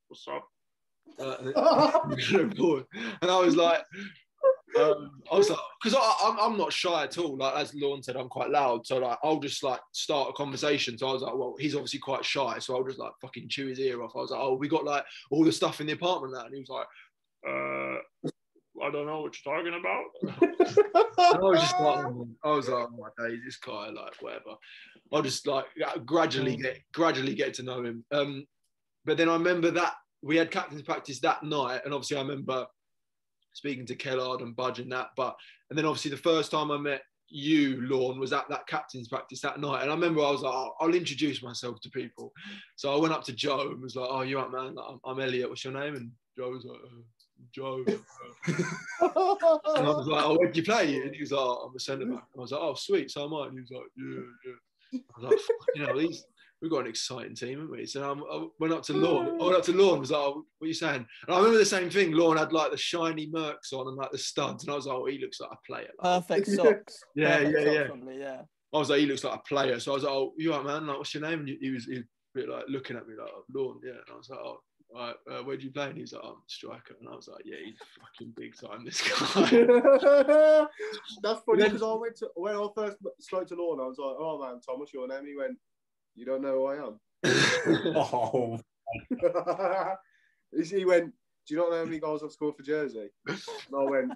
"What's up?" Uh, [LAUGHS] [LAUGHS] and I was like, um, I was like, because I'm, I'm not shy at all. Like as Lorne said, I'm quite loud, so like I'll just like start a conversation. So I was like, well, he's obviously quite shy, so I'll just like fucking chew his ear off. I was like, oh, we got like all the stuff in the apartment now, and he was like, uh, I don't know what you're talking about. [LAUGHS] I was just like, [LAUGHS] I was like, oh my days, this guy, like whatever. I'll just like gradually get gradually get to know him. Um, but then I remember that we had captain's practice that night, and obviously I remember speaking to Kellard and Budge and that. But and then obviously the first time I met you, Lorne, was at that captain's practice that night. And I remember I was like, oh, I'll introduce myself to people. So I went up to Joe and was like, oh, you up, man? I'm, I'm Elliot. What's your name? And Joe was like, uh, Joe. uh." And I was like, oh, where do you play? And he was like, oh, I'm a centre back. And I was like, oh, sweet. So am I. And he was like, yeah, yeah. I was like, you know, these. We've got an exciting team, haven't we? So um, I went up to Lorne. I went up to Lorne. Was like, oh, "What are you saying?" And I remember the same thing. Lorne had like the shiny mercs on and like the studs, and I was like, "Oh, he looks like a player." Like, perfect socks. Yeah, Perfect yeah, socks, yeah. Probably, yeah. I was like, "He looks like a player." So I was like, "Oh, you all right, man? Like, what's your name?" And he was, he was a bit like looking at me like, oh, "Lorne, yeah." And I was like, "Oh." All right, uh, where do you play? And he was like, oh, I'm a striker. And I was like, yeah, he's fucking big time, this [LAUGHS] guy. That's funny Then- because I went to when I first spoke to Lorne, I was like, "Oh man, Tom, what's your name?" He went, "You don't know who I am." [LAUGHS] [LAUGHS] Oh, he went, "Do you not know how many goals I've scored for Jersey?" And I went,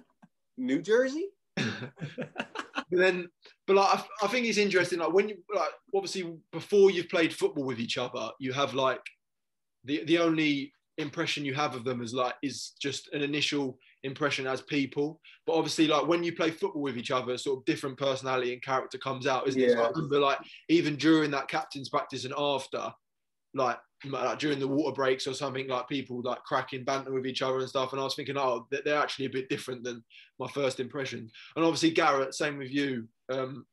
"New Jersey." But then, but like, I, I think it's interesting. Like when you like, obviously, before you've played football with each other, you have like the the only impression you have of them is like is just an initial impression as people. But obviously, like when you play football with each other, sort of different personality and character comes out, isn't it? So I remember like even during that captain's practice and after, like. Like during the water breaks or something, like people like cracking banter with each other and stuff, and I was thinking, oh, they- they're actually a bit different than my first impression. And obviously, Garrett, same with you. Um,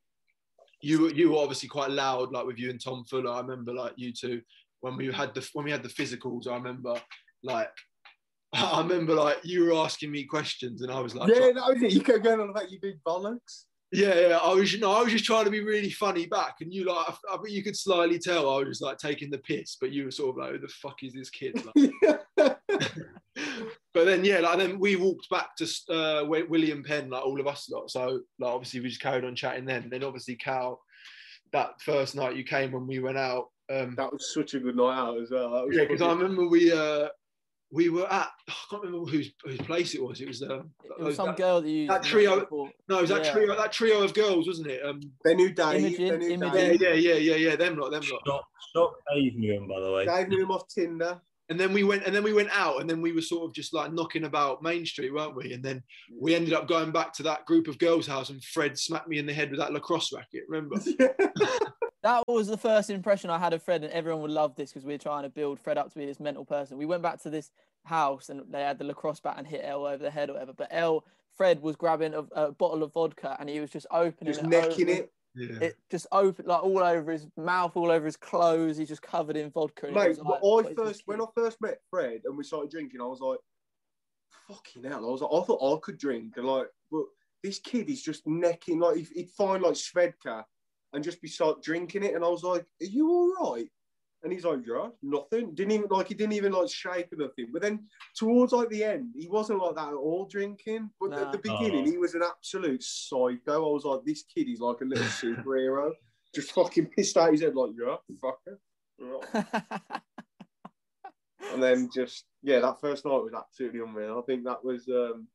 you were you were obviously quite loud, like with you and Tom Fuller. I remember like you two when we had the when we had the physicals. I remember like [LAUGHS] I remember like you were asking me questions, and I was like, yeah, that was it. You kept going on about you big bollocks. yeah, yeah. I was, you know, I was just trying to be really funny back, and you like, I, I you could slightly tell I was just like taking the piss, but you were sort of like, who the fuck is this kid? Like, [LAUGHS] [LAUGHS] but then yeah, like then we walked back to uh, William Penn, like all of us a lot. So like obviously we just carried on chatting then. And then obviously Cal, that first night you came when we went out. Um, that was such a good night out as well. That was yeah, because I remember we uh, we were at I can't remember whose whose place it was. It was uh, It was some that- girl that you that trio- no, it was that yeah. trio that trio of girls, wasn't it? Um, They knew Dave. Imogen- they Imogen. yeah, Dave. yeah, yeah, yeah, yeah. Them lot, them lot. stop, stop Dave knew him, by the way. Dave knew him off Tinder. and then we went and then we went out and then we were sort of just like knocking about main street weren't we and then we ended up going back to that group of girls house and fred smacked me in the head with that lacrosse racket remember [LAUGHS] [LAUGHS] That was the first impression I had of Fred, and everyone would love this because we are trying to build Fred up to be this mental person. We went back to this house and they had the lacrosse bat and hit L over the head or whatever. But L, Fred was grabbing a, a bottle of vodka and he was just opening it. Just it, necking over- it. yeah It just open like all over his mouth, all over his clothes. He's just covered in vodka. Mate, like, but I first when? I first met Fred and we started drinking, I was like, "Fucking hell!" I was like, I thought I could drink, and like, but this kid is just necking. Like, he'd- he'd find like Svedka and just be start drinking it, and I was like, "Are you all right?" And he's like, yeah, nothing. Didn't even like he didn't even like shake or nothing. But then towards like the end, he wasn't like that at all drinking. But at the beginning, Oh. he was an absolute psycho. I was like, this kid is like a little superhero. [LAUGHS] Just fucking pissed out his head, like, yeah, fucker. [LAUGHS] And then just yeah, that first night was absolutely unreal. I think that was um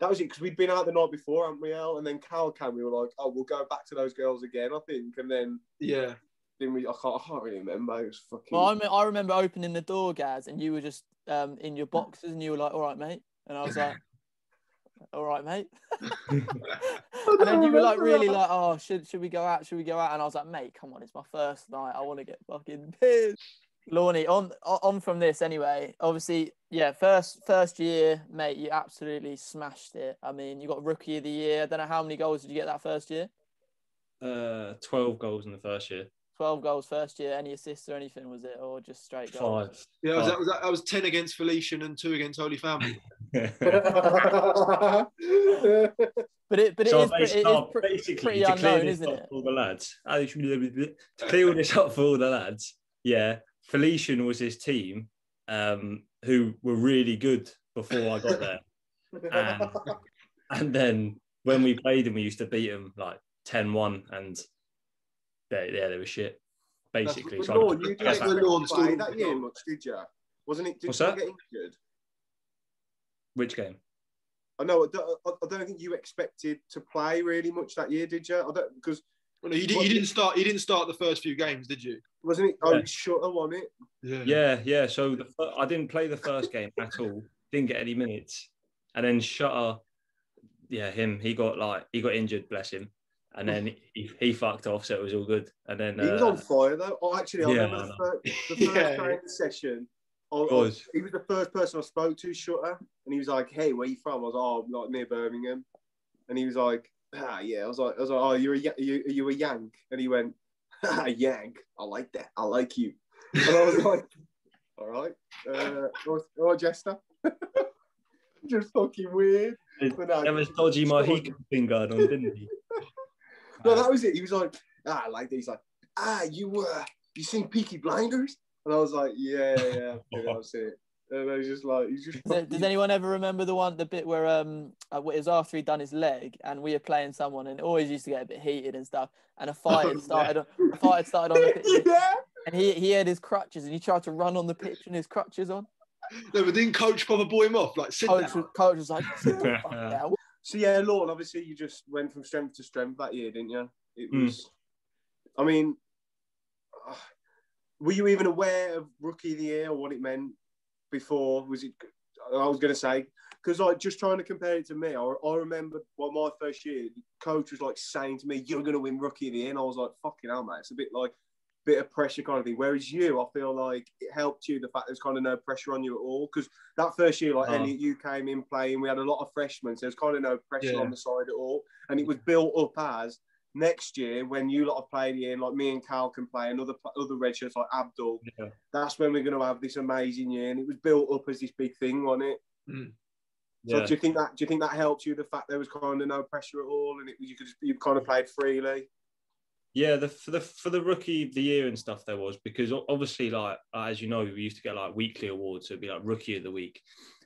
that was it because we'd been out the night before, hadn't we, El? And then Cal came, we were like, oh, we'll go back to those girls again, I think. And then Yeah. then we I can't, I can't really remember. It was fucking well, I, me- I remember opening the door, Gaz, and you were just um, in your boxes, and you were like, "All right, mate," and I was like, [LAUGHS] "All right, mate." [LAUGHS] and then you were like, [LAUGHS] really like, "Oh, should should we go out? Should we go out?" And I was like, "Mate, come on, it's my first night. I want to get fucking pissed." Lorne, on on from this anyway. Obviously, yeah, first first year, mate, you absolutely smashed it. I mean, you got rookie of the year. I don't know how many goals did you get that first year. Uh, 12 goals in the first year. Twelve goals first year. Any assists or anything was it, or just straight goals? Five. Yeah, was Oh. that, was that, that was 10 against Felician and two against Holy Family. [LAUGHS] [LAUGHS] But it, but it so is, I it is start pre- basically pretty to clear unknown, this isn't up it? for all the lads. I should- To clear all this up for all the lads, yeah. Felician was his team, um, who were really good before I got there, [LAUGHS] and, and then when we played them, we used to beat them like 10-1 and they, yeah, they were shit. Basically, But so I- Lorne, you didn't That's expect the to Lorne play that year much, did you? Wasn't it? Did What's you that? get injured? which game? I know. I don't, I I don't think you expected to play really much that year, did you? I don't because Well, no, you, did, you didn't start. You didn't start the first few games, did you? wasn't it? Oh, Yeah. Shutter won it. Yeah. Yeah, yeah. So the, I didn't play the first game at all. Didn't get any minutes, and then Shutter, yeah, him. He got like he got injured, bless him, and then he, he fucked off, so it was all good. And then He was uh, on fire though. Oh, actually, I Yeah, remember I the first, the [LAUGHS] first Yeah. training session. I, I, he was the first person I spoke to, Shutter, and he was like, "Hey, where you from?" I was, "Oh, like near Birmingham," and he was like, "Ah, yeah." I was like, "I was like, oh, you're a you, you a Yank?" And he went, "Ah, [LAUGHS] Yank. I like that. I like you." And I was [LAUGHS] like, "All right, uh, all right, Jester." Just fucking weird. But no, That was dodgy. Mohican finger on, didn't he? [LAUGHS] No, that was it. He was like, ah, I like that. He's like, ah, you uh, you seen Peaky Blinders? And I was like, yeah, yeah, yeah that was it. And I was just like, he's just. Does, does anyone ever remember the one, the bit where um, uh, it was after he'd done his leg, and we were playing someone, and it always used to get a bit heated and stuff, and a [LAUGHS] fight had yeah. started, on- a fight had started on the pitch, yeah. and he he had his crutches, and he tried to run on the pitch and his crutches on. No, but didn't coach proper boy him off? Like, sit Coach, down. was- coach was like, "Sit the [LAUGHS] fuck down." So yeah, Lorne, obviously you just went from strength to strength that year, didn't you? It Mm. was. I mean, uh, were you even aware of rookie of the year or what it meant before? Was it? I was going to say because like just trying to compare it to me, I, I remember well my first year, coach was like saying to me, "You're going to win rookie of the year," and I was like, "Fucking hell, mate!" It's a bit like bit of pressure kind of thing. Whereas you, I feel like it helped you the fact there's kind of no pressure on you at all because that first year, like Oh. Elliot, you came in playing, we had a lot of freshmen, so there's kind of no pressure Yeah. on the side at all, and it was built up as next year when you lot have played here, like me and Cal can play, and other other red shirts like Abdul. Yeah. That's when we're going to have this amazing year, and it was built up as this big thing on it. So Yeah. do you think that do you think that helped you the fact there was kind of no pressure at all, and it, you could just, you kind of played freely? Yeah, the for the for the rookie of the year and stuff there was because obviously like uh, as you know we used to get like weekly awards, so it'd be like rookie of the week,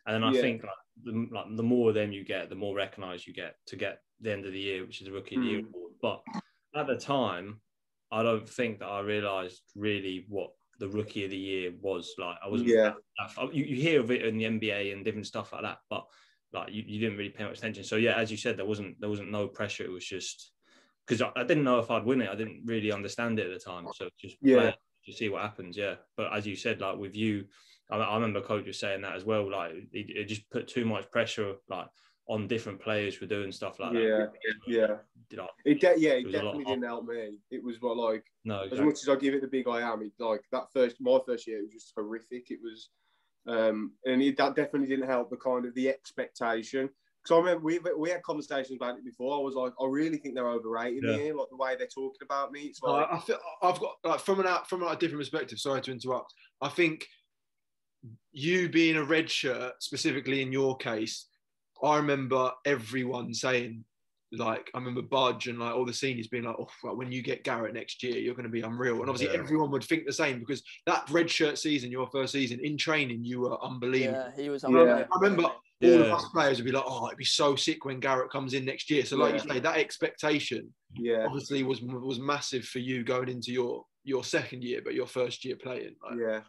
and then I Yeah. think like the, like the more of them you get, the more recognised you get to get the end of the year, which is the rookie of the year Mm. award. But at the time, I don't think that I realised really what the rookie of the year was like. I was Yeah. you, you hear of it in the NBA and different stuff like that, but like you, you didn't really pay much attention. So yeah, as you said, there wasn't there wasn't no pressure. It was just because I, I didn't know if I'd win it. I didn't really understand it at the time. So just Yeah. to see what happens. Yeah, but as you said, like with you, I, I remember coach was saying that as well. Like it, it just put too much pressure like on different players for doing stuff like Yeah, that. yeah. Like, It de- yeah, It it was a lot definitely didn't help me. It was what like no, as much as I give it the big I am, it, like that first my first year it was just horrific. It was, um, and it, that definitely didn't help the kind of the expectation. Because I remember we we had conversations about it before. I was like, I really think they're overrated Yeah. here, like the way they're talking about me. It's like, I, I feel I've got like from an out from a different perspective. Sorry to interrupt. I think you being a red shirt, specifically in your case, I remember everyone saying like I remember Budge and like all the seniors being like, "Oh, well, when you get Garrett next year, you're going to be unreal." And obviously, Yeah. everyone would think the same because that red shirt season, your first season in training, you were unbelievable. Yeah, he was. Yeah. I remember all Yeah. of us players would be like, "Oh, it'd be so sick when Garrett comes in next year." So, like you say, that expectation Yeah, obviously was was massive for you going into your your second year, but your first year playing. Like, yeah.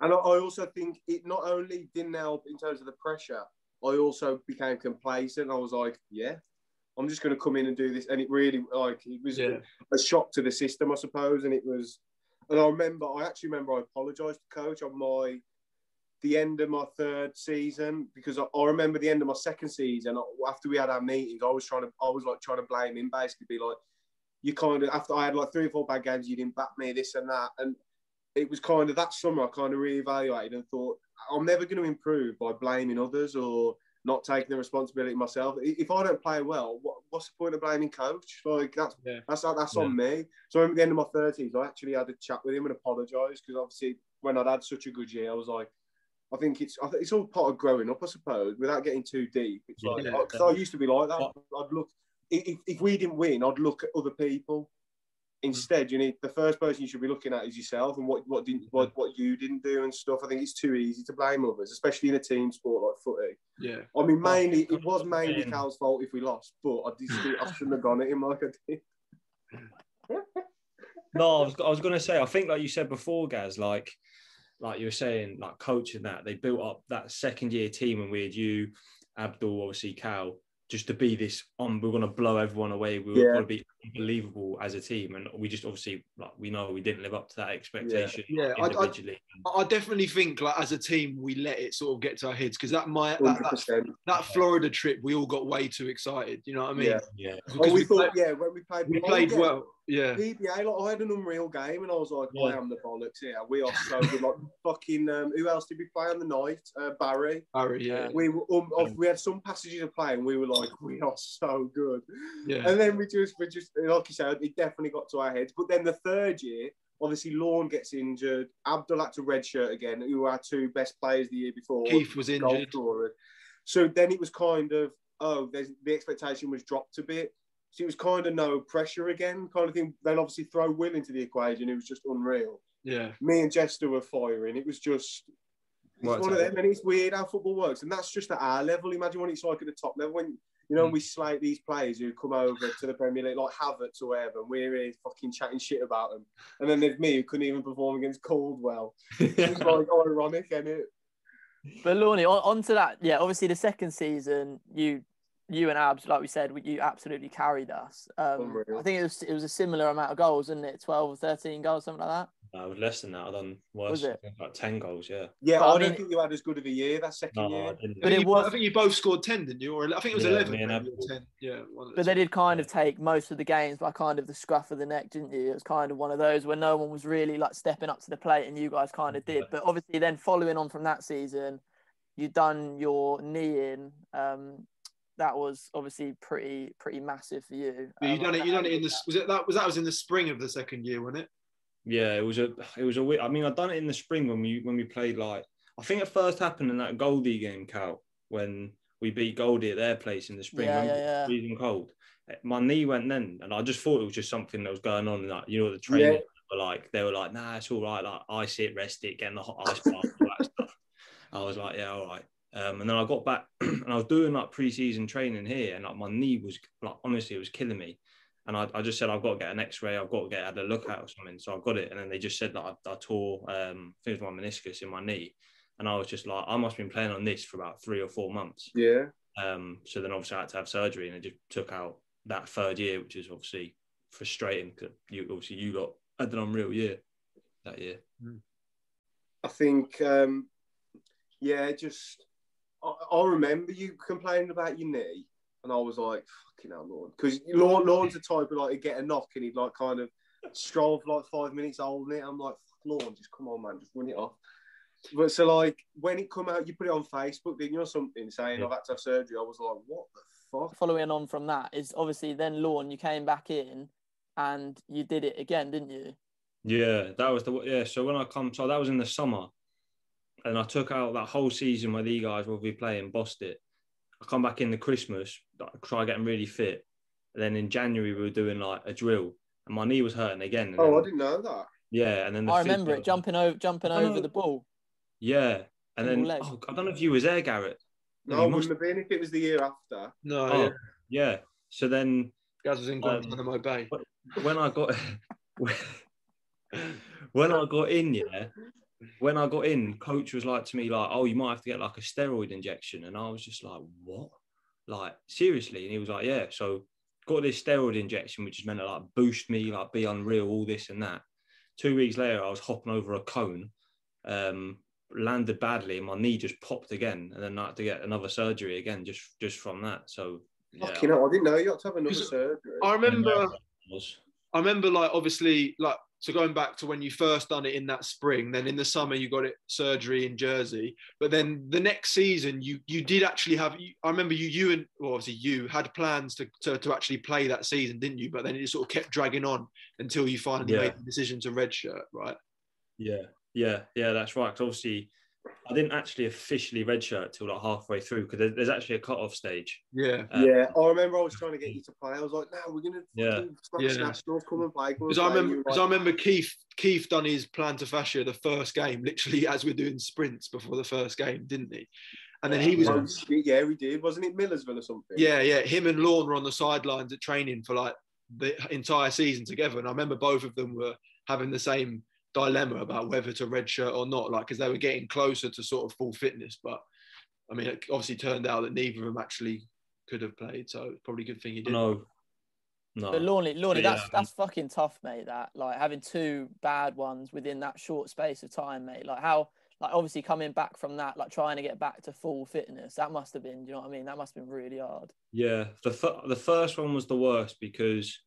And I, I also think it not only didn't help in terms of the pressure, I also became complacent. I was like, yeah, I'm just going to come in and do this. And it really, like, it was Yeah. a shock to the system, I suppose. And it was, and I remember, I actually remember I apologised to coach on my, the end of my third season because I, I remember the end of my second season after we had our meetings. I was trying to, I was like trying to blame him, basically, be like, you kind of after I had like three or four bad games, you didn't back me, this and that, and it was kind of that summer I kind of reevaluated and thought I'm never going to improve by blaming others or not taking the responsibility myself. If I don't play well, what, what's the point of blaming coach? Like that's Yeah. that's that's on me. So at the end of my thirties, I actually had a chat with him and apologised because obviously when I'd had such a good year, I was like. I think it's I think it's all part of growing up, I suppose, without getting too deep. It's like Yeah. because I used to be like that. I'd look if, if we didn't win, I'd look at other people. Instead, you need the first person you should be looking at is yourself and what what didn't what, what you didn't do and stuff. I think it's too easy to blame others, especially in a team sport like footy. yeah. I mean, mainly it was mainly Cal's fault if we lost, but I, just, I [LAUGHS] shouldn't have gone at him like I did. No, I was, I was going to say, I think, like you said before, Gaz, like, like you were saying, like coaching that they built up that second year team, and we had you, Abdul, obviously Cal, just to be this. Um, we're going to blow everyone away. We were Yeah. going to be unbelievable as a team, and we just obviously, like, we know we didn't live up to that expectation Yeah, I- I- individually. I definitely think like as a team we let it sort of get to our heads because that might that, that, that Florida trip we all got way too excited. You know what I mean? Yeah. yeah, Because Oh, we, we, thought, played, yeah, when we played, we played yeah, well. Yeah. PBA, like, I had an unreal game, and I was like, Yeah. I am the bollocks here. We are so good. Like, [LAUGHS] fucking, um, who else did we play on the night? Uh, Barry. Harry, yeah. We were, um, of- we had some passages of play, and we were like, we are so good. Yeah. And then we just, we just, like you said, it definitely got to our heads. But then the third year, obviously, Lorne gets injured. Abdul had to redshirt again, who were our two best players the year before. Keith was goal injured. So then it was kind of, oh, there's, the expectation was dropped a bit. So it was kind of no pressure again, kind of thing. Then obviously throw Will into the equation, it was just unreal. Yeah. Me and Jester were firing. It was just, it's Worked one of them, and it's weird how football works. And that's just at our level. Imagine when it's like at the top level when you know Mm. we slate these players who come over to the Premier League like Havertz or whatever, and we're here fucking chatting shit about them. And then there's me who couldn't even perform against Caldwell. It's [LAUGHS] like ironic, isn't it? But Lorne, on, on to that. Yeah, obviously the second season, you you and Abs, like we said, you absolutely carried us. Um, I think it was it was a similar amount of goals, wasn't it? Twelve or thirteen goals, something like that. I was less than that. I done worse. Was it? I think like ten goals. Yeah. Yeah, But, I, I don't think you had as good of a year that second No, I year. didn't. I But think it you- was- I think you both scored ten, didn't you? Or I think it was Yeah, eleven. and maybe, or 10. Yeah. one of the But they did kind of take most of the games by kind of the scruff of the neck, didn't you? It was kind of one of those where no one was really like stepping up to the plate, and you guys kind of did. But obviously, then following on from that season, you done your knee in. Um, that was obviously pretty pretty massive for you. But you Um, done it. You done it in the. that. Was it that? Was that was in the spring of the second year, wasn't it? Yeah, it was a it was a weird. I mean, I done it in the spring when we when we played like I think it first happened in that Goldey game, Cal, when we beat Goldey at their place in the spring. Yeah, yeah, yeah. Freezing cold. My knee went then, and I just thought it was just something that was going on. Like you know, the training were like they were like, "Nah, it's all right. Like ice it, rest it, get in the hot ice bath, all that [LAUGHS] stuff." I was like, "Yeah, all right." Um, and then I got back, [CLEARS THROAT] and I was doing like pre-season training here, and like my knee was like honestly, it was killing me. And I, I just said I've got to get an X-ray. I've got to get had a look at or something. So I got it, and then they just said that I, I tore, um, I think it was my meniscus in my knee, and I was just like, I must have been playing on this for about three or four months. Yeah. Um, so then obviously I had to have surgery, and it just took out that third year, which is obviously frustrating because you obviously you got had an unreal year that year. I think, um, yeah, just I, I remember you complaining about your knee, and I was like, fucking hell, Lord. Because Lorne, Lorne's the type of like, he'd get a knock and he'd like kind of stroll for like five minutes holding it. I'm like, Lorne, just come on, man, just run it off. But so, like, when it come out, you put it on Facebook, didn't you, or something, saying Yeah. I've had to have surgery. I was like, what the fuck? Following on from that is obviously then Lorne, you came back in, and you did it again, didn't you? Yeah, that was the yeah. So when I come, so that was in the summer, and I took out that whole season where the guys will be playing, bossed it. I come back in the Christmas, like, try getting really fit, And then in January we were doing like a drill, and my knee was hurting again. and Oh, then- I didn't know that. yeah, and then the I remember physio- it jumping over jumping over know. the ball. Yeah, and then oh, I don't know if you was there, Garrett. No, I it must- wouldn't have been if it was the year after. No, Oh, yeah. yeah. So then Gaz was in Um, Guantanamo Bay. when I got [LAUGHS] [LAUGHS] when I got in, yeah, when I got in, coach was like to me, like, oh, you might have to get like a steroid injection. And I was just like, what? Like, seriously? And he was like, yeah. So got this steroid injection, which is meant to like boost me, like be unreal, all this and that. Two weeks later, I was hopping over a cone, um, landed badly, and my knee just popped again. And then I had to get another surgery again just just from that. So yeah. Fucking hell, I didn't know you had to have another surgery. I remember I remember like obviously like so going back to when you first done it in that spring, then in the summer you got it surgery in Jersey, but then the next season you you did actually have. I remember you you and well, obviously you had plans to, to to actually play that season, didn't you? But then it sort of kept dragging on until you finally Yeah. made the decision to redshirt, right? Yeah, yeah, yeah, that's right. 'Cause obviously, I didn't actually officially redshirt till like halfway through because there's actually a cut-off stage. Yeah. Uh, yeah, I remember I was trying to get you to play. I was like, no, we're gonna Yeah. fucking smash Yeah. nationals, come and play. Because I remember, You were because I remember Keith, Keith done his plantar fascia the first game, literally as we're doing sprints before the first game, didn't he? And then he was, "Oh, shit, yeah, we did. Wasn't it Millersville or something? yeah, yeah. Him and Lorne were on the sidelines at training for like the entire season together, and I remember both of them were having the same dilemma about whether to redshirt or not, like because they were getting closer to sort of full fitness. But I mean, it obviously turned out that neither of them actually could have played, so it's probably a good thing he did. No, no. But Lorney, Lorney, Yeah, that's that's fucking tough, mate. That like having two bad ones within that short space of time, mate. Like how, like obviously coming back from that, like trying to get back to full fitness. That must have been, you know what I mean? That must have been really hard. Yeah, the fir- the first one was the worst because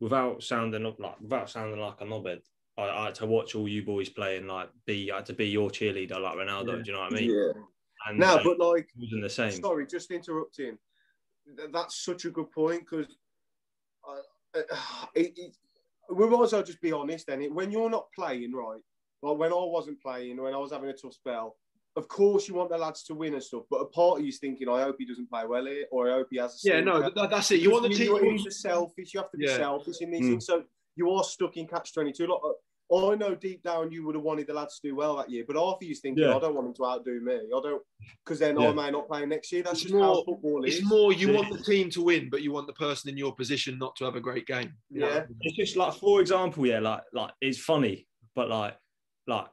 without sounding up like without sounding like a knobhead, I, I had to watch all you boys play and like be I had to be your cheerleader like Ronaldo. Yeah. Do you know what I mean? Yeah. And No, uh, but like, it wasn't the same. sorry, just interrupting. That's such a good point because [SIGHS] it, it, we might as well just be honest. Then when you're not playing, right? Like when I wasn't playing, when I was having a tough spell, of course you want the lads to win and stuff. But a part of you's thinking, I hope he doesn't play well here, or I hope he has a. Yeah, no, that, that's it. You want the team. You, you you, want- you're selfish. You have to be Yeah. selfish in these Mm. things. So you are stuck in catch twenty two. Like, uh, I know deep down you would have wanted the lads to do well that year, but Arthur of you's thinking, Yeah. I don't want them to outdo me. I don't, because then Yeah. I may not play next year. That's It's just how football is. It's more you Yeah. want the team to win, but you want the person in your position not to have a great game. Yeah. It's just like, for example, yeah, like like it's funny, but like like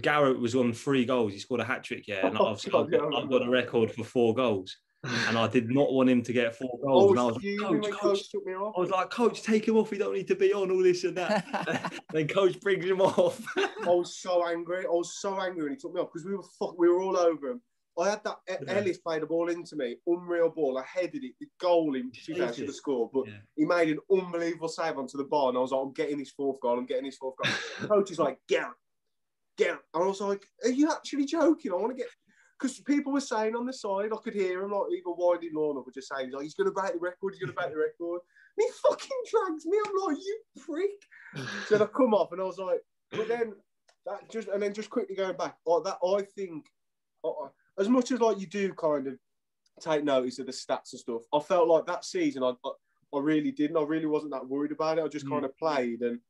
Garrett was on three goals. He scored a hat trick, yeah, and [LAUGHS] Oh, obviously God, I've, got, yeah, I've got a record for four goals, and I did not want him to get four I [LAUGHS] oh, goals. and I was was like, coach, coach, coach took me off. I was like, coach, take him off. He don't need to be on all this and that. [LAUGHS] [LAUGHS] then coach brings him off. I was so angry. I was so angry when he took me off because we were fuck, we were all over him. I had that Yeah. Ellis played the ball into me, unreal ball. I headed it, the goal in. She should have Jesus. scored, but Yeah. he made an unbelievable save onto the bar, and I was like, I'm getting his fourth goal. I'm getting his fourth goal. Coach is like, get out, get out. And I was like, Are you actually joking? I want to get. Because people were saying on the side, I could hear him like even winding Lorne up just saying, he's like, he's going to break the record, he's going to break the record. And he fucking drags me. I'm like, you prick. [LAUGHS] So I come off and I was like, but then that just and then just quickly going back, like that I think uh, as much as like you do kind of take notice of the stats and stuff, I felt like that season I I really didn't. I really wasn't that worried about it. I just Mm. kind of played and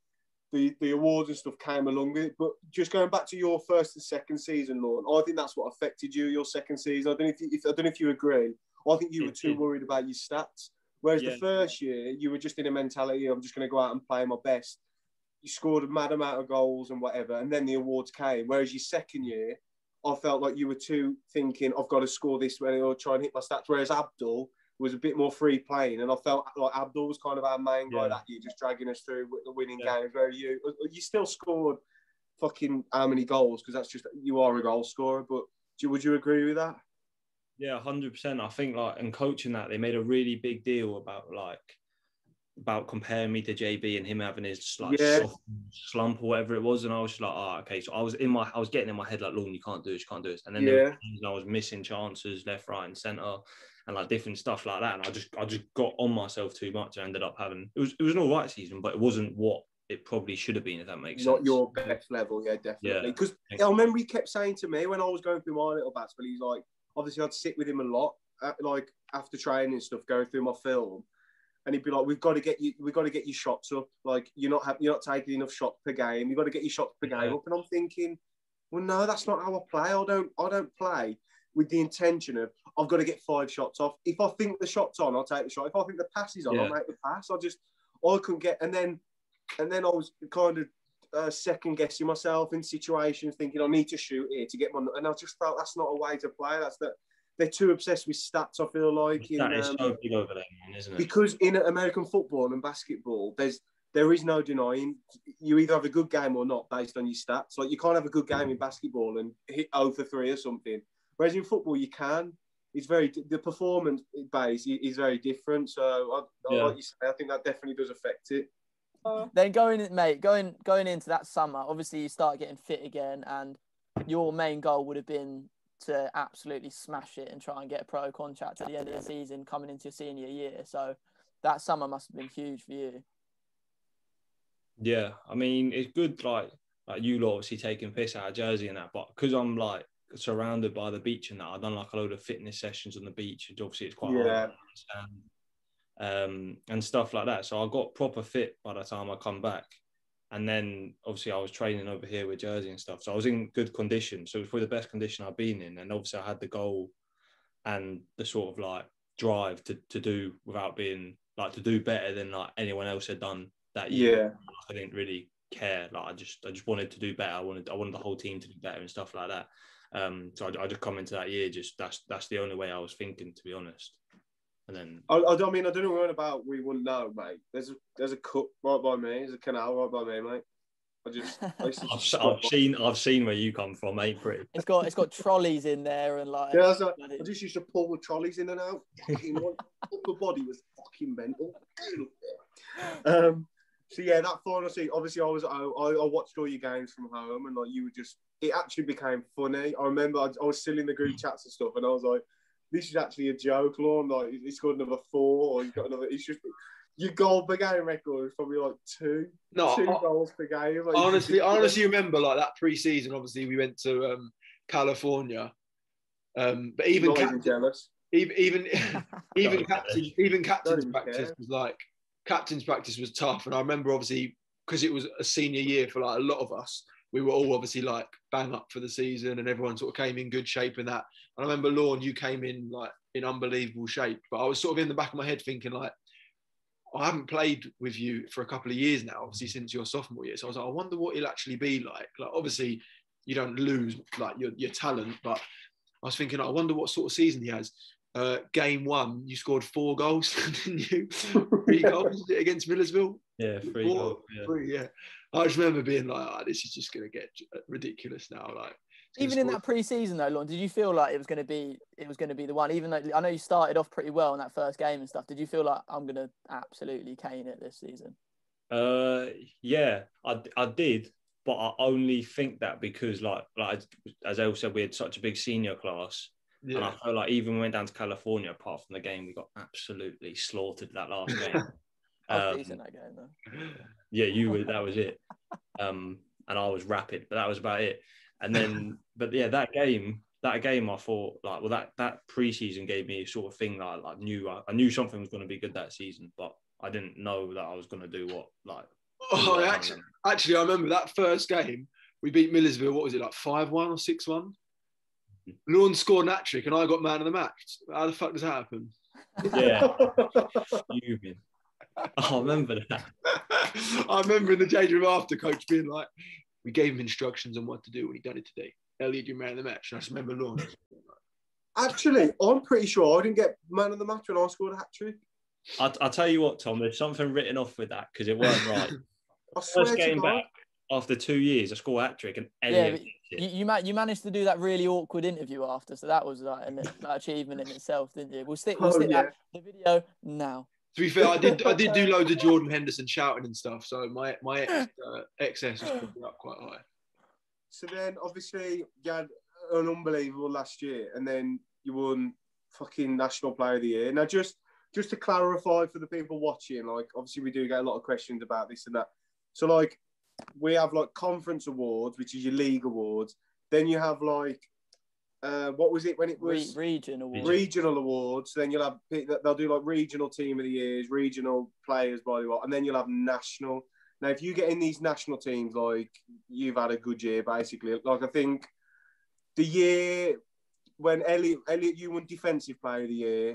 the, the awards and stuff came along with it. But just going back to your first and second season, Lorne, I think that's what affected you, your second season. I don't know if, you, if I don't know if you agree. I think you were too worried about your stats. Whereas Yeah. the first year, you were just in a mentality, I'm just going to go out and play my best. You scored a mad amount of goals and whatever, and then the awards came. Whereas your second year, I felt like you were too thinking, I've got to score this way or try and hit my stats. Whereas Abdul was a bit more free playing, and I felt like Abdul was kind of our main guy Yeah. that year, just dragging us through with the winning Yeah. games. Where you, you still scored fucking how many goals? Because that's just you are a goal scorer. But do, would you agree with that? Yeah, hundred percent. I think like and coaching that they made a really big deal about like about comparing me to JB and him having his like Yeah. slump or whatever it was, and I was just like, oh, okay. So I was in my, I was getting in my head like, Lorne, you can't do this, you can't do this. And then there were Yeah. times I was missing chances left, right, and centre, and like different stuff like that. And I just, I just got on myself too much. I ended up having it was, it was an all right season, but it wasn't what it probably should have been. If that makes Not sense. Not your best level, yeah, definitely. Yeah. Because I remember he kept saying to me when I was going through my little bats, but he's like, obviously I'd sit with him a lot, uh, like after training and stuff, going through my film. and he'd be like, "We've got to get you, we've got to get your shots up. Like you're not ha- you're not taking enough shots per game. You've got to get your shots per Yeah. game up." And I'm thinking, well, no, that's not how I play. I don't I don't play with the intention of I've got to get five shots off. If I think the shot's on, I'll take the shot. If I think the pass is on, I'll Yeah. make the pass. I just I couldn't get, and then and then I was kind of uh, second guessing myself in situations, thinking I need to shoot here to get my, and I just felt that's not a way to play. That's that they're too obsessed with stats. I feel like in, That is um, so big over there, man, isn't it? because in American football and basketball, there's there is no denying you either have a good game or not based on your stats. Like you can't have a good game in basketball and hit 0 for three or something. Whereas in football, you can. It's very the performance base i- is very different. So, I, I Yeah. like you say, I think that definitely does affect it. Uh. Then going, mate, going going into that summer, obviously you start getting fit again, and your main goal would have been to absolutely smash it and try and get a pro contract at the end of the season, coming into your senior year. So that summer must have been huge for you. Yeah, I mean it's good. Like like you lot obviously taking piss out of Jersey and that, but because I'm like surrounded by the beach and that, I've done like a load of fitness sessions on the beach, and obviously it's quite Yeah. hard um, and stuff like that. So I got proper fit by the time I come back, and then obviously I was training over here with Jersey and stuff, so I was in good condition. So it was probably the best condition I've been in, and obviously I had the goal and the sort of like drive to to do without being like to do better than like anyone else had done that year. Yeah, I didn't really care. Like I just I just wanted to do better. I wanted I wanted the whole team to do better and stuff like that. Um, so I, I just come into that year just that's that's the only way I was thinking to be honest. And then I, I don't mean I don't know what about. We wouldn't know, mate. There's a there's a cut right by me. There's a canal right by me, mate. I just [LAUGHS] I used to I've, just I've seen I've seen where you come from, ain't pretty. It's got it's got trolleys in there and like. Yeah, I, like, I just used to pull the trolleys in and out. Fucking my upper [LAUGHS] body was fucking mental. Um, so yeah, that final season. Obviously, I was I, I I watched all your games from home, and like you were just. It actually became funny. I remember I, I was still in the group chats and stuff, and I was like, "This is actually a joke, Lorne. Like he's got another four, or he's got another. It's just your goal per game record is probably like two, No, two I- goals per game. Like, honestly, I honestly remember like that pre-season. Obviously, we went to um, California, um, but even not cap- even jealous. even even [LAUGHS] even Don't captain even captain's even practice care. was like captain's practice was tough, and I remember obviously because it was a senior year for like a lot of us. We were all obviously like bang up for the season, and everyone sort of came in good shape and that. And I remember Lorne, you came in like in unbelievable shape, but I was sort of in the back of my head thinking like. I haven't played with you for a couple of years now, obviously since your sophomore year. So I was like, I wonder what he'll actually be like. Like, obviously, you don't lose like your, your talent, but I was thinking, I wonder what sort of season he has. Uh, game one, you scored four goals, [LAUGHS] didn't you? [LAUGHS] Three goals against Millersville. Yeah, three Four, goals, yeah. three, yeah. I just remember being like, oh, this is just going to get ridiculous now. Like, Even in that pre-season though, Lon, did you feel like it was going to be it was going to be the one? Even though I know you started off pretty well in that first game and stuff, did you feel like I'm going to absolutely cane it this season? Uh, yeah, I, I did, but I only think that because like like as El said, we had such a big senior class, and I yeah. felt like even when we went down to California, apart from the game, we got absolutely slaughtered that last [LAUGHS] game. I was Um, decent that game though. yeah, you were. That was it. Um, and I was rapid, but that was about it. And then, [LAUGHS] but yeah, that game, that game, I thought like, well, that that preseason gave me a sort of thing that I like, knew I, I knew something was going to be good that season, but I didn't know that I was going to do what like. Oh, do I what actually, done. actually, I remember that first game. We beat Millersville. What was it like, five one or six one? Lorne scored an hat trick, and I got man of the match. How the fuck does that happen? yeah, [LAUGHS] fuming. [LAUGHS] I remember that. I remember in the change room after, coach being like, "We gave him instructions on what to do when he done it today." Elliot, you man of the match. And I just remember Lorne. Actually, I'm pretty sure I didn't get man of the match when I scored a hat trick. I I'll tell you what, Tom. There's something written off with that because it weren't [LAUGHS] right. I swear First to game God. back after two years, I score a hat trick and Elliot. but gets you it. you, ma- you managed to do that really awkward interview after, so that was like an like, [LAUGHS] achievement in itself, didn't you? We'll stick we'll Oh, stick yeah. that the video now. To be fair, I did I did do [LAUGHS] loads of Jordan Henderson shouting and stuff, so my my ex, [LAUGHS] uh, excess was probably up quite high. So then, obviously, you had an unbelievable last year, and then you won fucking National Player of the Year. Now, just just to clarify for the people watching, like obviously we do get a lot of questions about this and that. So like we have like conference awards, which is your league awards. Then you have like uh, what was it when it Re- was region award. regional awards? Then you'll have they'll do like regional team of the years, regional players by the way, and then you'll have national. Now, if you get in these national teams, like you've had a good year, basically. Like I think the year when Elliot, Elliot, you won defensive player of the year.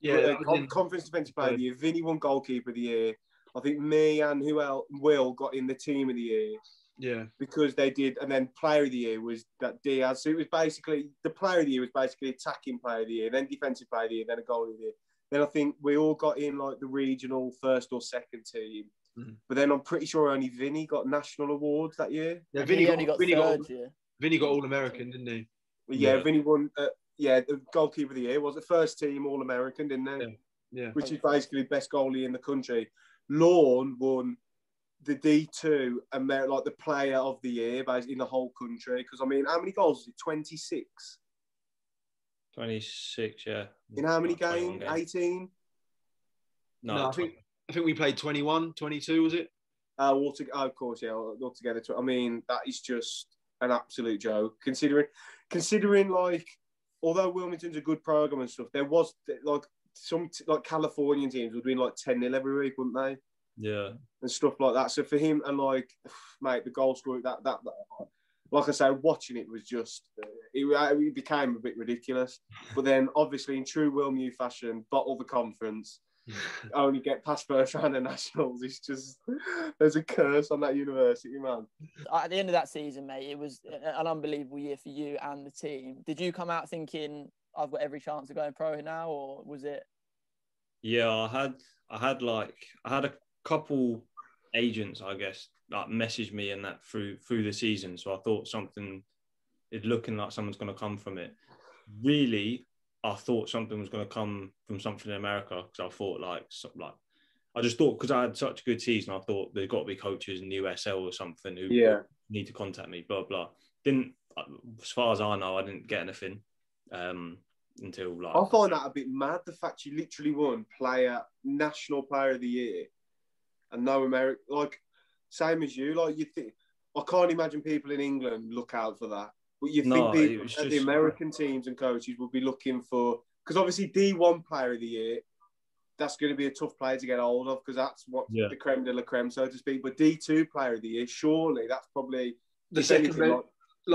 Yeah, uh, that was con- in- conference defensive player of the year. Vinny won goalkeeper of the year. I think me and who else? Will got in the team of the year yeah. because they did, and then player of the year was that Diaz. So it was basically the player of the year was basically attacking player of the year, then defensive player of the year, then a goal of the year. Then I think we all got in like the regional first or second team. Mhm. But then I'm pretty sure only Vinny got national awards that year. Yeah, And Vinny got, only got Vinny got, third year. Vinny got All American, didn't he? Yeah, Yeah. Vinny won. Uh, yeah, the goalkeeper of the year was the first team All American, didn't they? Yeah. Yeah. Which is basically best goalie in the country. Lorne won the D2 Amer- like the player of the year basically in the whole country. Because I mean, how many goals is it? 26 26, yeah. in how many Like 21 games? 18. No, No, I think I think we played 21, 22, was it? Uh, altogether, oh, of course, yeah, altogether. I mean, that is just an absolute joke. Considering, considering like, although Wilmington's a good program and stuff, there was like some like Californian teams would win like 10 0 every week, wouldn't they? Yeah. and stuff like that. So for him and like, [SIGHS] mate, the goal scoring that that, that like I say, watching it was just uh, it, uh, it became a bit ridiculous. But then obviously in true WilmU fashion, bottle the conference, [LAUGHS] only get past first round of nationals. It's just there's a curse on that university, man. At the end of that season, mate, it was an unbelievable year for you and the team. Did you come out thinking I've got every chance of going pro now, or was it? Yeah, I had I had like I had a couple agents, I guess, like messaged me and that through through the season. So I thought something is looking like someone's gonna come from it. Really, I thought something was gonna come from something in America because I thought like so, like I just thought because I had such a good season, I thought there's got to be coaches in the USL or something who Yeah. need to contact me. Blah blah. Didn't as far as I know, I didn't get anything um, until like I find that a bit mad. The fact you literally won player national player of the year, and no American like same as you. Like you think, I can't imagine people in England look out for that. But you No, think people was at the American teams and coaches would be looking for because obviously D one player of the year. That's going to be a tough player to get hold of because that's what Yeah. the creme de la creme, so to speak. But D two player of the year, surely that's probably The second anything, best, like-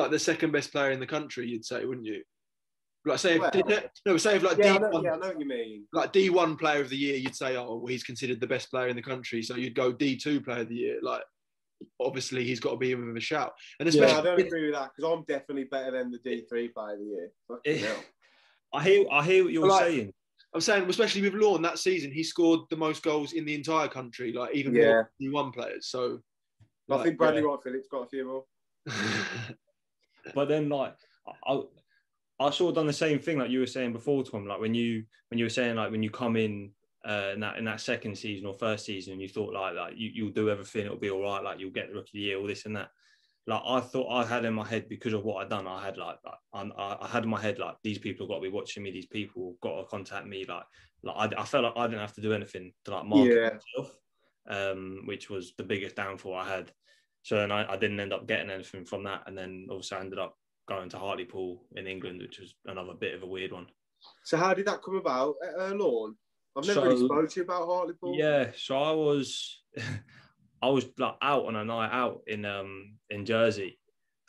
like the second best player in the country, you'd say, wouldn't you? Like say if Well- no, say if like yeah, I D know, one, yeah, I know what you mean. like D one player of the year, you'd say, oh, well, he's considered the best player in the country, so you'd go D two player of the year. Like obviously he's got to be in with a shout, and Yeah, especially I don't agree with that because I'm definitely better than the D three player of the year. Fucking. I hear I hear what you're Like- saying. I'm saying, especially with Lorne that season, he scored the most goals in the entire country, like even Yeah. more D one players. So I like, think Bradley yeah. Wright Phillips got a few more. [LAUGHS] But then like I I sort of done the same thing like you were saying before, Tom. Like when you when you were saying like when you come in uh, in that in that second season or first season, and you thought like like you, you'll do everything, it'll be all right, like you'll get the rookie of the year, all this and that. Like I thought I had in my head because of what I'd done, I had like, like I, I had in my head like these people have got to be watching me, these people have got to contact me. Like like I, I felt like I didn't have to do anything to like market Yeah. myself, um, which was the biggest downfall I had. So then I, I didn't end up getting anything from that, and then obviously I ended up going to Hartlepool in England, which was another bit of a weird one. So how did that come about at uh, Lorne? I've never So- really spoke to you about Hartlepool. Yeah, so I was, [LAUGHS] I was like out on a night out in um in Jersey,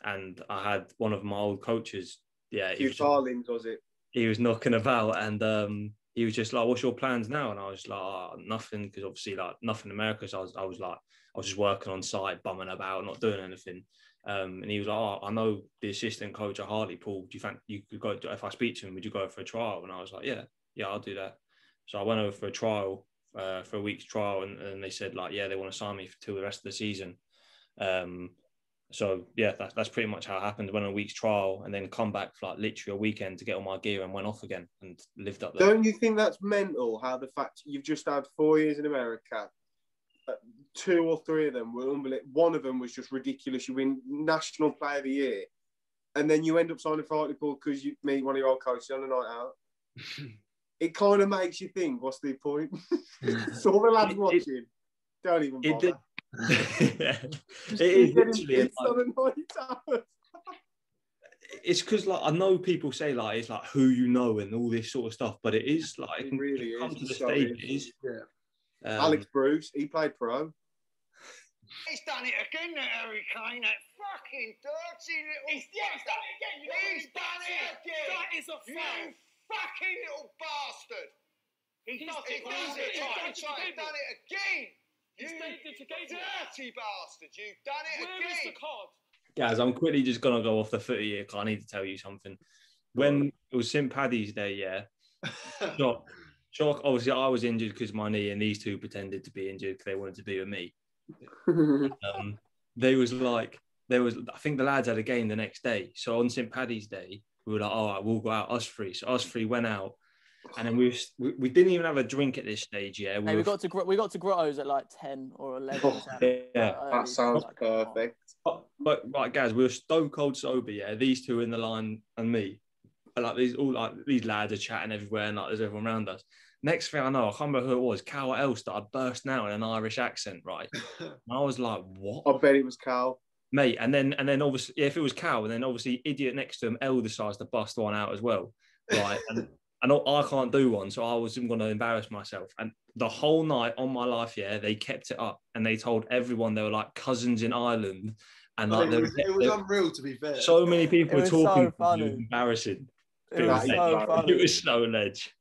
and I had one of my old coaches. Yeah, he Hugh was, Farlings was it? he was knocking about, and um he was just like, "What's your plans now?" And I was like, oh, "Nothing," because obviously like nothing in America. So I was, I was like, I was just working on site, bumming about, not doing anything. Um, and he was like, oh, I know the assistant coach at Hartlepool. Do you think you could go? If I speak to him, would you go for a trial? And I was like, yeah, yeah, I'll do that. So I went over for a trial, uh, for a week's trial, and, and they said like, yeah, they want to sign me till the rest of the season. Um, so yeah, that's that's pretty much how it happened. Went on a week's trial, and then come back for like literally a weekend to get all my gear, and went off again and lived up there. Don't you think that's mental? How the fact you've just had four years in America, uh, two or three of them were unbelievable. One of them was just ridiculous. You win National Player of the Year, and then you end up signing for Hartlepool because you meet one of your old coaches on a night out. [LAUGHS] It kind of makes you think, what's the point? [LAUGHS] so all the lads It- it- watching, don't even bother. did- [LAUGHS] it Just is keep getting literally like- on a night out. it's because like I know people say like it's like who you know and all this sort of stuff, but it is like It really come is, to the so stage. is. Yeah. Um, Alex Bruce, he played pro. He's done it again, that Harry Kane, that fucking dirty little. He's, yeah, he's done it again. He's done it again. That is a You fucking little bastard. He's done it. He's done it. He's done it again. You dirty bastard. You've done it again. Where is the card? Guys, I'm quickly just gonna go off the footy here 'cause I need to tell you something. When it was St. Paddy's Day, yeah, [LAUGHS] shock, shock. Obviously, I was injured because my knee, and these two pretended to be injured because they wanted to be with me. [LAUGHS] Um, they was like, there was. I think the lads had a game the next day. So on St. Paddy's Day, we were like, all right, we'll go out. Us three. So us three went out, and then we was, we, we didn't even have a drink at this stage. Yeah, Hey, we got to Gro- we got to Grotto's at like ten or eleven. or something. yeah. Early, that sounds like, perfect. But, but right, guys, we were stone cold sober. Yeah, these two in the line and me, and like these all like these lads are chatting everywhere, and like there's everyone around us. Next thing I know, I can't remember who it was. Cal Elster, I burst out in an Irish accent, right? [LAUGHS] And I was like, "What, I bet it was Cal. mate?" And then and then obviously, yeah, if it was Cal, and then obviously idiot next to him, L decides to bust one out as well, right? and [LAUGHS] and I- I can't do one, so I wasn't going to embarrass myself. And the whole night on my life, yeah, they kept it up, and they told everyone they were like cousins in Ireland, and like it, was, were- it was unreal, to be fair. so many people were was so talking. to me, funny. It was embarrassing. It was It so [LAUGHS] was- funny. It was so ledge.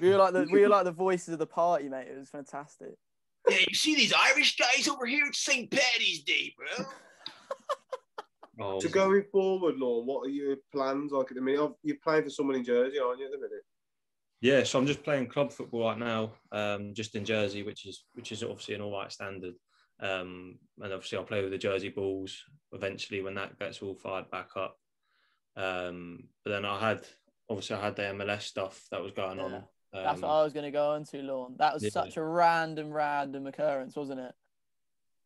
We were like the we were like the voices of the party, mate. It was fantastic. Yeah, you see these Irish guys over here at St. Paddy's Day, bro? [LAUGHS] Oh, So going forward, Lorne, what are your plans like at the minute? You're playing for someone in Jersey, aren't you, at the minute? yeah, so I'm just playing club football right now, um, just in Jersey, which is which is obviously an all right standard. Um, and obviously I'll play with the Jersey Bulls eventually when that gets all fired back up. Um, but then I had obviously I had the MLS stuff that was going on. Yeah, That's Um, what I was going to go on to, Lorne. That was yeah. such a random, random occurrence, wasn't it?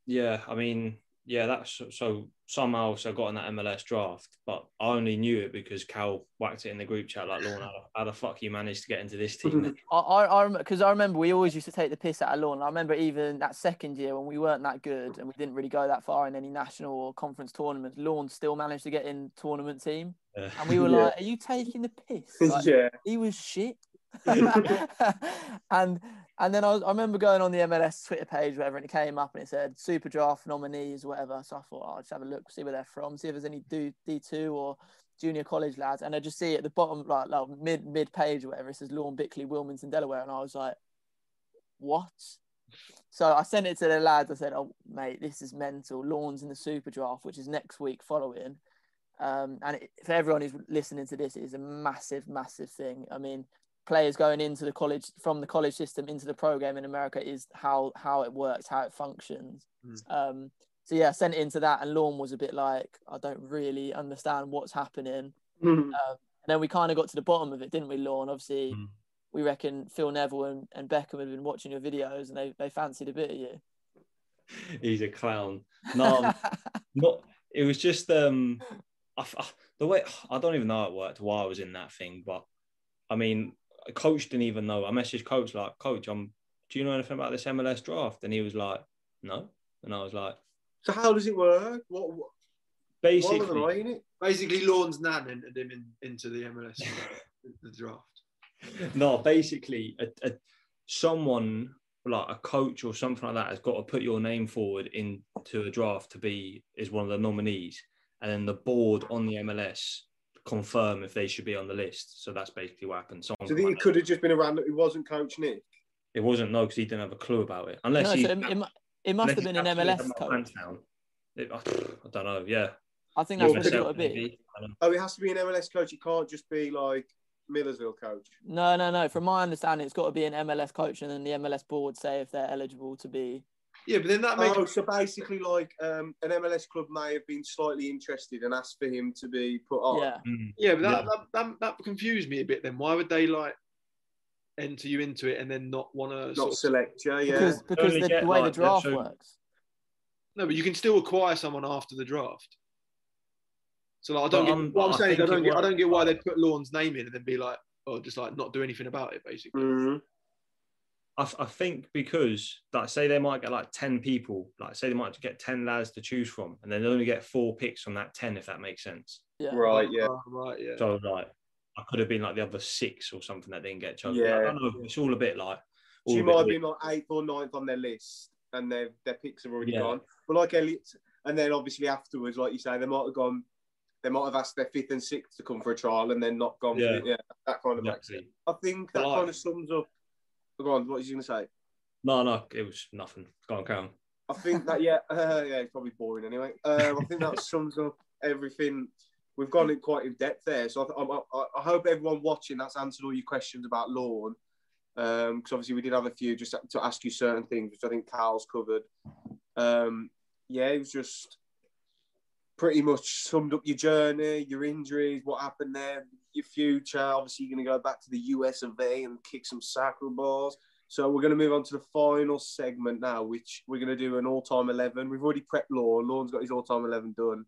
Yeah, I mean, yeah, that's so somehow so I got in that MLS draft, but I only knew it because Cal whacked it in the group chat like, Lorne, how, the- how the fuck you managed to get into this team? [LAUGHS] I, I, I because I remember we always used to take the piss out of Lorne. I remember even that second year when we weren't that good and we didn't really go that far in any national or conference tournaments. Lorne still managed to get in tournament team, Uh, [LAUGHS] and we were Yeah. like, "Are you taking the piss?" Like, yeah. he was shit. [LAUGHS] [LAUGHS] and and then I, was, I remember going on the MLS Twitter page, whatever, and it came up and it said Super Draft nominees, whatever. So I thought oh, I'll just have a look, see where they're from, see if there's any D two or junior college lads. And I just see at the bottom, like, like mid mid page or whatever, it says Lorne Bickley, Wilmington, Delaware, and I was like, what? So I sent it to the lads. I said, "Oh, mate, this is mental. Lorne's in the Super Draft, which is next week following." Um, and it, for everyone who's listening to this, it is a massive, massive thing. I mean, players going into the college from the college system into the program in America is how how it works, how it functions. Mm. Um, so yeah, I sent it into that, and Lorne was a bit like, I don't really understand what's happening. Um, and then we kind of got to the bottom of it, didn't we, Lorne? Obviously, Mm. we reckon Phil Neville and, and Beckham had been watching your videos, and they they fancied a bit of you. He's a clown. [LAUGHS] No, not. It was just um, I, I- the way I don't even know how it worked. while I was in that thing, but I mean, coach didn't even know. I messaged coach like, coach, I'm. Do you know anything about this MLS draft? And he was like, no. And I was like, So how does it work? What, what why basically, was it? Basically, Lorne's nan entered him in, into the MLS [LAUGHS] the draft. no, basically, a, a, someone like a coach or something like that has got to put your name forward into a draft to be is one of the nominees, and then the board on the MLS confirm if they should be on the list. So that's basically what happened. Someone So that it could have just been a random. It wasn't Coach Nick. It wasn't no, because he didn't have a clue about it. Unless no, he, so it, it, it must have been he an MLS coach. It- I, I don't know. Yeah, I think that's Well, what it's because- got to be. maybe. I don't know. Oh, it has to be an MLS coach. It can't just be like Millersville coach. No, no, no. From my understanding, it's got to be an MLS coach, and then the MLS board say if they're eligible to be. Yeah, but then that makes Oh, so basically, like um, an MLS club may have been slightly interested and asked for him to be put on. Yeah, Mm. yeah, but that, Yeah. That, that that confused me a bit. Then why would they like enter you into it and then not want to? Not Sort of, select you, yeah. because because the, get, the way like, the draft so- works. no, but you can still acquire someone after the draft. So like, I don't But, get um, what I'm I saying. Is I don't it get. I don't get why they'd put Lorne's name in and then be like, oh, just like not do anything about it, basically. Mhm. I, f- I think because like say they might get like 10 people like say they might get 10 lads to choose from and then they only get four picks from that 10 if that makes sense Yeah. Right, yeah. Oh, right, yeah. So like, I could have been like the other six or something that didn't get chosen. Yeah. I don't know. It's all a bit like. all She a bit might have weird. been like eighth or ninth on their list, and their their picks have already Yeah. gone. But like Elliot, and then obviously afterwards, like you say, they might have gone. They might have asked their fifth and sixth to come for a trial, and then not gone. Yeah. For it. yeah, that kind of makes Exactly. I think that like- kind of sums up. Go on, what was you going to say? No, no, it was nothing. Go on, Karen. I think that yeah, uh, [LAUGHS] yeah, it's probably boring anyway. Um, I think that sums up everything. We've gone in quite in depth there, so I, I, I- I hope everyone watching that's answered all your questions about Lorne. Because obviously we did have a few just to ask you certain things, which I think Carl's covered. Um, yeah, it was just pretty much summed up your journey, your injuries, what happened there, your future. Obviously, you're going to go back to the US of A and kick some sacral balls. So we're going to move on to the final segment now, which we're going to do an all-time eleven. We've already prepped Lorne. Lorne's got his all-time eleven done.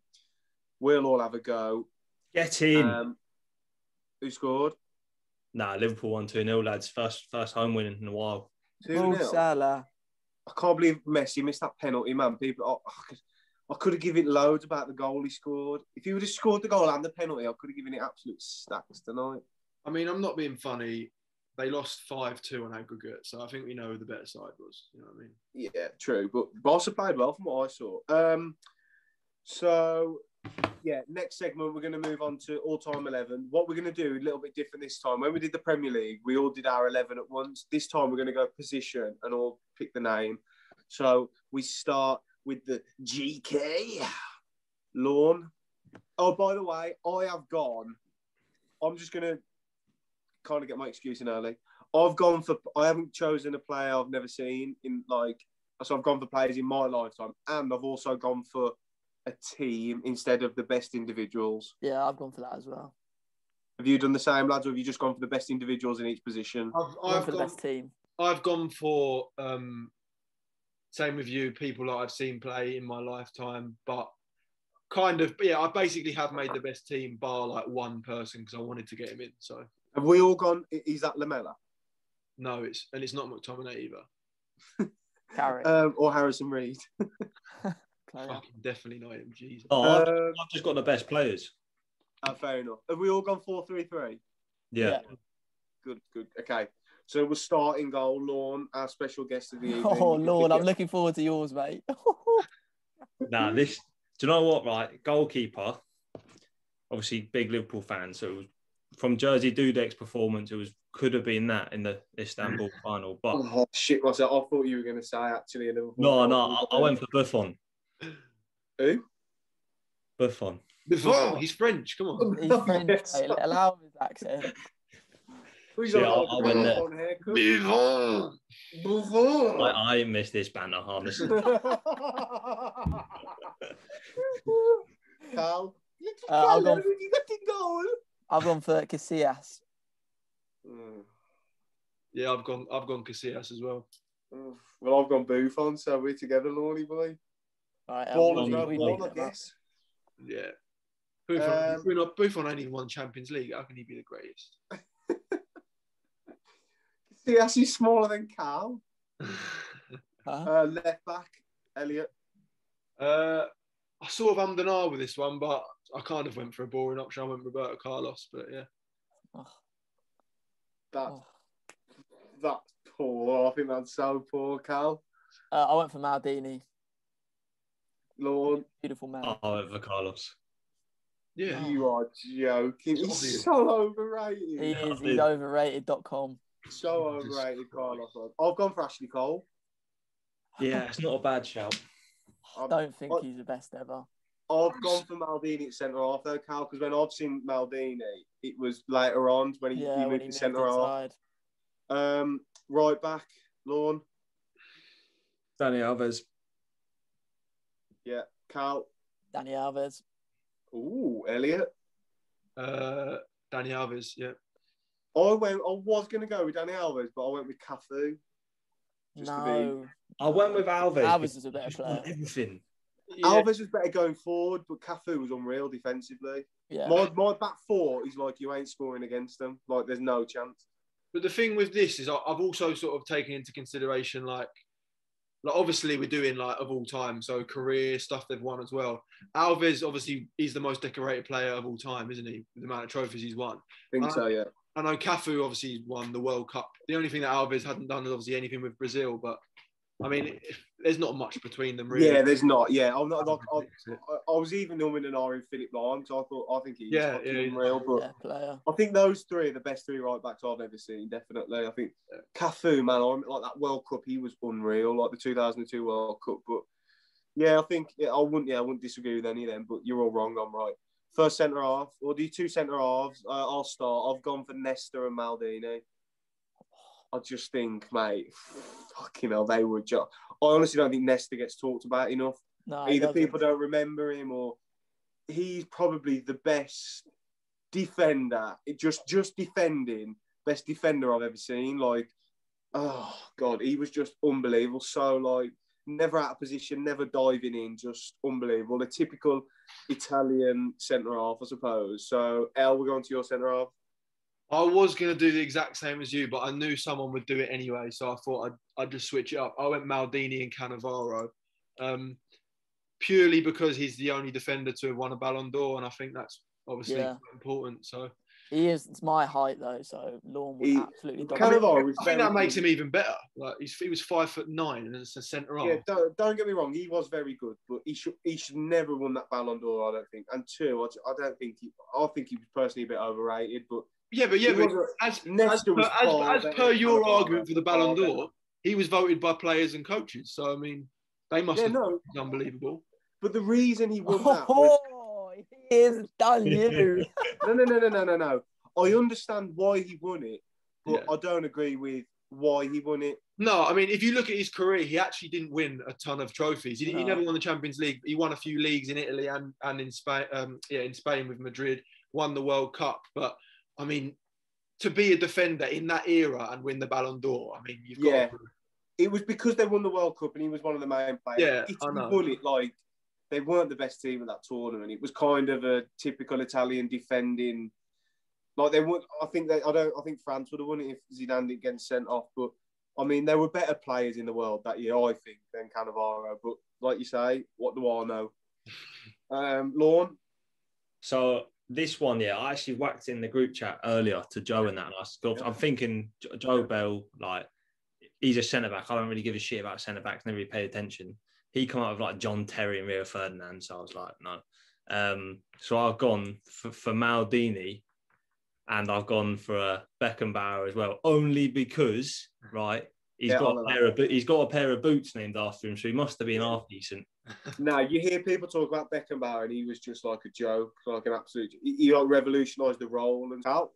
We'll all have a go. Get in. Um, who scored? nah, Liverpool won 2 0, lads. First first home win in a while. Two Mo nil. Salah. I can't believe Messi missed that penalty, man. People, oh, I could- have given loads about the goal he scored. If he would have scored the goal and the penalty, I could have given it absolute stacks tonight. I mean, I'm not being funny. They lost 5 2 on aggregate, so I think we know who the better side was. You know what I mean? Yeah, true. But Barca played well from what I saw. Um, so yeah, next segment we're going to move on to all-time eleven. What we're going to do a little bit different this time. When we did the Premier League, we all did our eleven at once. This time we're going to go position and all pick the name. So we start with the GK Lorne. Oh, by the way, I have gone. I'm just going to kind of get my excuse in early. I've gone for. I haven't chosen a player I've never seen in like. So I've gone for players in my lifetime, and I've also gone for a team instead of the best individuals. Yeah, I've gone for that as well. Have you done the same, lads, or have you just gone for the best individuals in each position? I've, I've gone I've for the gone, best team. I've gone for um, same with you, people that I've seen play in my lifetime, but kind of yeah, I basically have made the best team bar like one person because I wanted to get him in. So Have we all gone? i- Is that Lamela no, it's and it's not McTominay either. [LAUGHS] Carrick. um, or Harrison Reed? Player. [LAUGHS] Fucking definitely not him. Jesus. Oh, I've, Um, I've just got the best players. oh, fair enough. Have we all gone four three three? Yeah. Good, good. Okay. So we'll start in goal. Lorne, our special guest of the [LAUGHS] evening. Oh You can Lord, I'm looking forward to yours, mate. [LAUGHS] Nah, this. Do you know what? Right, goalkeeper. Obviously, big Liverpool fan. So it was, from Jerzy Dudek's performance, it was could have been that in the Istanbul [LAUGHS] final. But Oh shit! Myself. I thought you were going to say actually. a Liverpool no, no. I, I went for Buffon. Who? Buffon. Before he's French. Come on. He's French, Allow his accent. Who's See, on I- like I a went there. Buffon haircut? Buffon. Buffon. I, I missed this banner, honestly. [LAUGHS] Carl. Uh, I'll go- You got the goal. I've gone for Casillas. Mm. Yeah, I've gone. I've gone Casillas as well. Oof. Well, I've gone Buffon, so we're together, Lordy boy. Right, Ball is we- no we ball, I them up. guess. Yeah. Buffon, Um, Buffon, Buffon ain't even won Champions League. How can he be the greatest? [LAUGHS] See, that's he's smaller than Carl. Huh? Uh, left back, Elliot. Uh, I sort of ummed and with this one, but I kind of went for a boring option. I went Roberto Carlos, but yeah. Oh, That, oh. that's poor. I think that's so poor, Carl. Uh, I went for Maldini. Lord, Beautiful man. I went for Carlos. Yeah. you are joking. He's so overrated. He is. He's overrated.com. So overrated, Carlos. I've gone for Ashley Cole. Yeah, it's not a bad shout. I've, Don't think what- he's the best ever. I've gone for Maldini at centre half though, Carl, because when I've seen Maldini, it was later on when he, Yeah, he when moved he to centre half. Um, right back, Lorne. Dani Alves. Yeah, Carl. Dani Alves. Ooh, Elliot. Uh, Dani Alves, yeah. I went. I was going to go with Dani Alves, but I went with Cafu. Just to be- no. I went with Alves. Alves is a better player. Everything. yeah. Alves was better going forward, but Cafu was unreal defensively. Yeah. My my back four is like you ain't scoring against them. Like there's no chance. But the thing with this is I- I've also sort of taken into consideration like like obviously we're doing like of all time, so career stuff they've won as well. Alves obviously he's the most decorated player of all time, isn't he? With the amount of trophies he's won. I think Uh, so, yeah. I know Cafu obviously won the World Cup. The only thing that Alves hadn't done is obviously anything with Brazil, but I mean, there's not much between them really. Yeah, there's not. Yeah, I'm not. Like, I, That's. I, I was even numbing an R in Philipp Lahm, so I thought I think he's Yeah, yeah, he's- unreal. But Yeah, player. I think those three are the best three right backs I've ever seen. Definitely, I think Cafu, man, I like that World Cup. He was unreal, like the 2002 World Cup. But yeah, I think yeah, I wouldn't. Yeah, I wouldn't disagree with any of them. But you're all wrong. I'm right. First centre half, or the two centre halves. Uh, I'll start. I've gone for Nesta and Maldini. I just think, mate, fucking hell, they were just. I honestly don't think Nesta gets talked about enough No, either people don't remember him or he's probably the best defender it just just defending best defender i've ever seen like oh god he was just unbelievable so like never out of position never diving in just unbelievable a typical italian centre half i suppose so el we're going to your centre half I was going to do the exact same as you, but I knew someone would do it anyway, so I thought I'd, I'd just switch it up. I went Maldini and Cannavaro, um, purely because he's the only defender to have won a Ballon d'Or, and I think that's obviously Yeah. important. So He is. It's my height though, so Lawn would He- absolutely Kind dominate. I think very that makes him even better. Like he's, he was five foot nine and it's a centre half. Yeah, don't, don't get me wrong. He was very good, but he should he should never won that Ballon d'Or. I don't think. And two, I, I don't think he. I think he was personally a bit overrated. But Yeah, but yeah, but wasn't- as, as, was per, far as, as per than your argument for the Ballon d'Or, he was voted by players and coaches. So I mean, they must yeah, have no. been unbelievable. But the reason he won [LAUGHS] that was Is done you. [LAUGHS] no, no, no, no, no, no, no. I understand why he won it, but Yeah. I don't agree with why he won it. No, I mean, if you look at his career, he actually didn't win a ton of trophies. He, he never won the Champions League. He won a few leagues in Italy and, and in Spain. Um, yeah, in Spain with Madrid, won the World Cup. But I mean, to be a defender in that era and win the Ballon d'Or, I mean, you've got. Yeah. It was because they won the World Cup and he was one of the main players. Yeah, Italy I know. won it like they weren't the best team at that tournament. It was kind of a typical Italian defending. Like they would, I think they. I don't. I think France would have won it if Zidane didn't get sent off. But I mean, there were better players in the world that year, I think, than Cannavaro. But like you say, what do I know? [LAUGHS] Um, Lorne, So this one, yeah, I actually whacked in the group chat earlier to Joe and that. And I was, I'm thinking Joe Bell, like he's a centre back. I don't really give a shit about centre backs. Never really pay attention. He come out with like John Terry and Rio Ferdinand, so I was like, no. Um, so I've gone for, for Maldini, and I've gone for a Beckenbauer as well, only because right. He's Yeah, got a pair of bo- he's got a pair of boots named after him, so he must have been half decent. [LAUGHS] now you hear people talk about Beckenbauer, and he was just like a joke, like an absolute. He, he like revolutionised the role and how.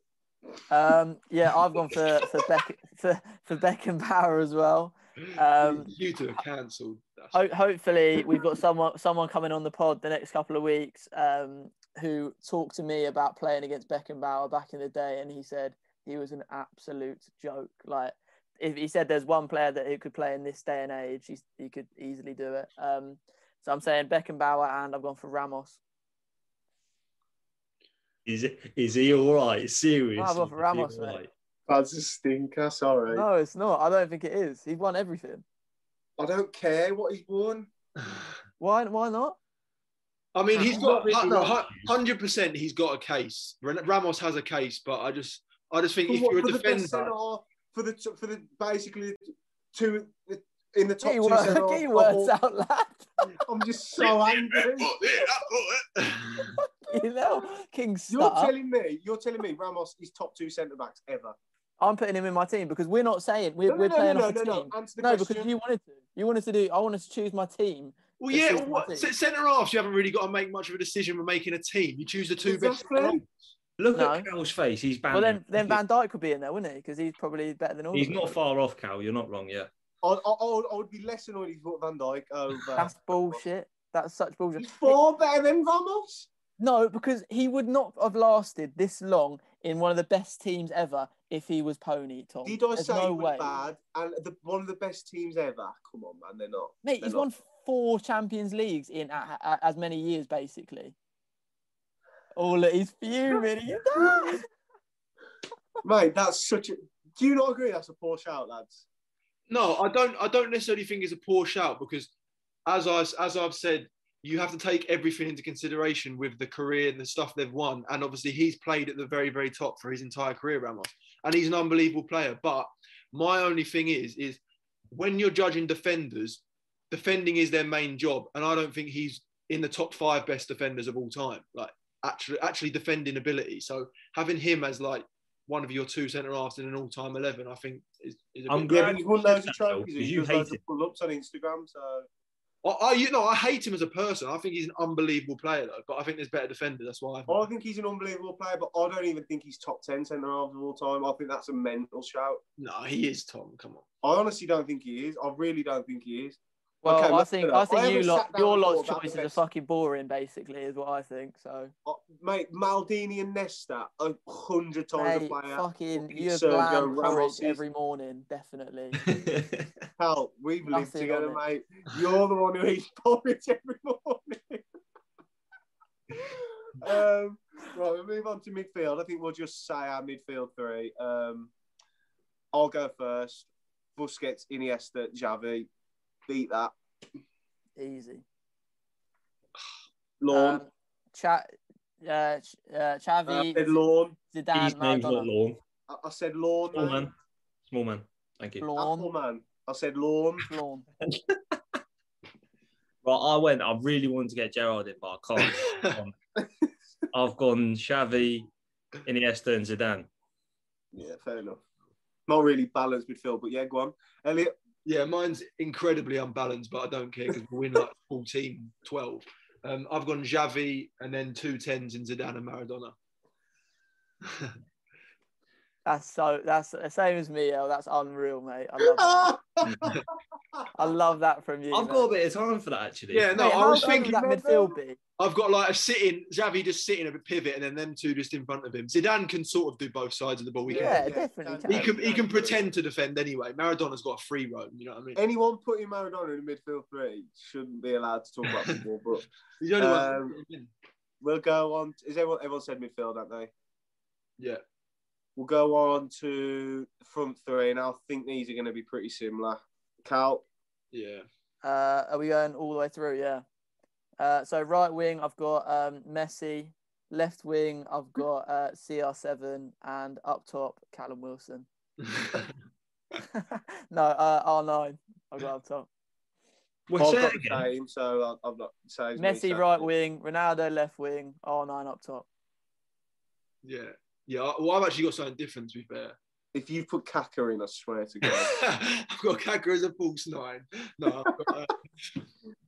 Um, yeah, I've gone for for Beck [LAUGHS] for, for Beckenbauer as well. Um, you two are cancelled. Ho- hopefully, we've got someone someone coming on the pod the next couple of weeks um, who talked to me about playing against Beckenbauer back in the day, and he said he was an absolute joke. Like, if he said there's one player that he could play in this day and age, he's, he could easily do it. Um, so I'm saying Beckenbauer, and I've gone for Ramos. Is is he all right? Seriously, I've gone for Ramos, all mate. Right? That's a stinker. Sorry, No, it's not. I don't think it is. He's won everything. I don't care what he's won. Why? Why not? I mean, he's got uh, no, hundred percent. He's got a case. Ramos has a case, but I just, I just think For if what- you're a for the best defender, for the for the basically two in the top Get two your, wor- centre-half [LAUGHS] get your words all- out, lad. [LAUGHS] I'm just so angry. [LAUGHS] you know, King You're telling me, you're telling me Ramos is top two centre backs ever. I'm putting him in my team because we're not saying we're, No, no, we're no, playing no, off a no, team. no, Answer No, because you wanted to. You wanted to do. I wanted to choose my team. Well, yeah. choose Well, my what, team. centre halves, you haven't really got to make much of a decision when making a team. You choose the two best. Exactly. centre-halves. Look No. at Cal's face. He's banned. Well, then then Van Dijk would be in there, wouldn't he? Because he's probably better than all. He's of not far off, Cal. You're not wrong. Yeah. I, I, I, would, I would be less annoyed if he put Van Dijk over. That's bullshit. That's such bullshit. He's far better than Ramos. No, because he would not have lasted this long in one of the best teams ever if he was pony Tom. Did I There's say no he was way, bad? And the, one of the best teams ever. Come on, man, they're not. mate. They're He's not. won four Champions Leagues in a, a- as many years, basically. Oh, look, he's fuming. He's [LAUGHS] Mate, that's such a. Do you not agree? That's a poor shout, lads. No, I don't. I don't necessarily think it's a poor shout because, as I as I've said, you have to take everything into consideration with the career and the stuff they've won, and obviously he's played at the very very top for his entire career, Ramos, and he's an unbelievable player. But my only thing is, is when you're judging defenders, defending is their main job, and I don't think he's in the top five best defenders of all time. Like actually, actually defending ability. So having him as like one of your two centre halves in an all-time eleven, I think is, is a I'm bit. Yeah, glad but he's won you loads of trophies. because He you does loads of pull-ups on Instagram, so I, I, you know, I hate him as a person. I think he's an unbelievable player though, but I think there's better defenders. That's why. I I think he's an unbelievable player. But I don't even think he's top ten centre halves of all time. I think that's a mental shout. no, he is Tom. Come on. I honestly don't think he is. I really don't think he is. Well, Okay, I think I think you lot, your lot's choices are fucking boring, basically, is what I think. So, Uh, mate, Maldini and Nesta a hundred times mate, a player. fucking Fucking you have Sergio Ramos every morning, definitely. [LAUGHS] Hell, we've lived Nothing together, mate. You're the one who eats [LAUGHS] porridge every morning. [LAUGHS] um, right, we'll move on to midfield. I think we'll just say our midfield three. Um, I'll go first. Busquets, Iniesta, Xavi. Beat that. Easy. Lawn. Um, Cha- uh, Ch- uh, I Xavi, said lawn. Zidane, His name's not Lawn. I, I said lawn. Small mate. man. Small man. Thank you. Apple Lawn, man. I said lawn. lawn. [LAUGHS] Well, I went. I really wanted to get Gerrard in, but I can't. [LAUGHS] I've gone Xavi, Iniesta, and Zidane. Yeah, fair enough. Not really balanced midfield, but yeah, go on. Elliot. Yeah, mine's incredibly unbalanced, but I don't care because we win like 14, 12. Um, I've gone Xavi and then two tens in Zidane and Maradona. [LAUGHS] That's so. That's the same as me. El. That's unreal, mate. I love. [LAUGHS] That. I love that from you. I've mate. got a bit of time for that actually. Yeah, no, Mate, I how was thinking that midfield be. I've got like a sitting, Xavi just sitting at a pivot and then them two just in front of him. Zidane can sort of do both sides of the ball. He Yeah, can, definitely he can. can, he can pretend to defend anyway. Maradona's got a free roam, you know what I mean? Anyone putting Maradona in the midfield three shouldn't be allowed to talk about football, but [LAUGHS] He's the only one. Um, we'll go on. Is everyone, everyone said midfield, haven't they? Yeah. We'll go on to the front three, and I think these are going to be pretty similar. Cal, Yeah. Uh, are we going all the way through? Yeah. Uh, so right wing, I've got um, Messi. Left wing, I've got uh, CR7, and up top, Callum Wilson. [LAUGHS] [LAUGHS] no, uh, R9. I've got up top. Well, I've got the again. same, so I'll, I've not say Messi right wing, Ronaldo left wing, R9 up top. yeah. Yeah. Well, I've actually got something different to be fair. If you put Kaka in, I swear to God. [LAUGHS] I've got Kaka as a false nine. No, I've got, uh,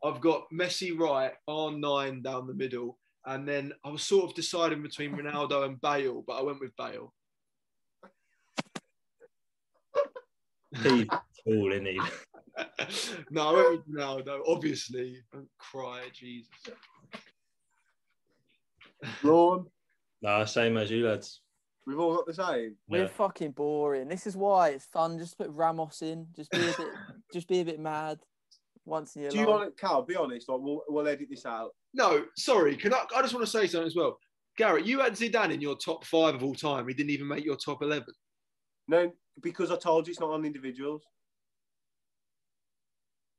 I've got Messi right, R9 down the middle. And then I was sort of deciding between Ronaldo and Bale, but I went with Bale. He's tall, isn't he? [LAUGHS] no, I went with Ronaldo, obviously. Don't cry, Jesus. Lawn, No, same as you lads. We've all got the same. We're Yeah. fucking boring. This is why it's fun. Just put Ramos in. Just be a bit. [LAUGHS] just be a bit mad. Once in your Do you life. want it, Cal? Be honest. Like, we'll, we'll edit this out. No, sorry. Can I? I just want to say something as well. Garrett, you had Zidane in your top five of all time. He didn't even make your top eleven. No, because I told you it's not on individuals.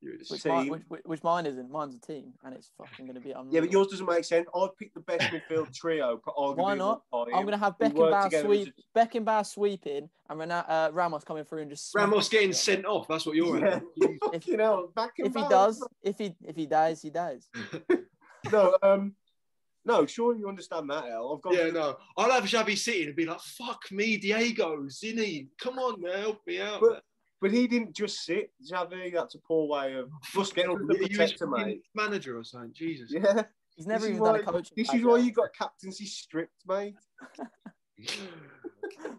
You're a Which, dis- mine, which, which, which mine isn't. Mine's a team, and it's fucking going to be unreal. Yeah, but yours doesn't make sense. I've picked the best midfield trio. but Why not? I'm going to have We work Beckenbauer sweep, as Beckenbauer sweeping, and Rena- uh, Ramos coming through and just. Ramos getting it. sent off. That's what you're Yeah. at. [LAUGHS] Fucking hell, back If he does, if he if he dies, he dies. [LAUGHS] No, um, no, sure you understand that, El. I've got Yeah, no. I'll have Xavi sitting and be like, "Fuck me, Diego, Zini, come on, man, help me out." But- But he didn't just sit, Xavi. That's a poor way of just get hell, the protector, mate. manager or something. Jesus. Yeah, He's never This even done why- a coaching. this is why you got captaincy stripped, mate. [LAUGHS]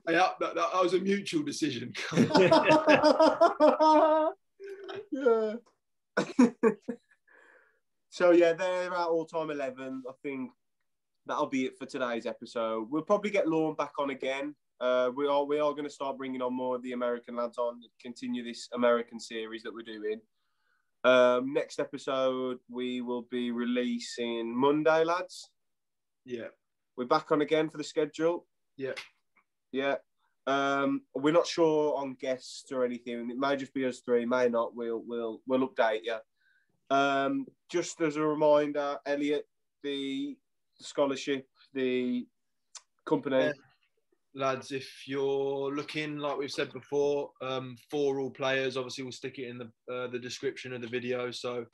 Hey, that, that, that was a mutual decision. [LAUGHS] [LAUGHS] yeah. so yeah, they're our all-time eleven. I think that'll be it for today's episode. We'll probably get Lorne back on again. Uh, we are we are going to start bringing on more of the American lads on, continue this American series that we're doing. Um, next episode we will be releasing Monday, lads. yeah. We're back on again for the schedule. Yeah. Yeah. Um, we're not sure on guests or anything. It may just be us three, may not. We'll we'll we'll update you. Um, just as a reminder, Elliot, the scholarship, the company. Yeah. Lads, if you're looking, like we've said before, um, 4allplayers, obviously we'll stick it in the uh, the description of the video. So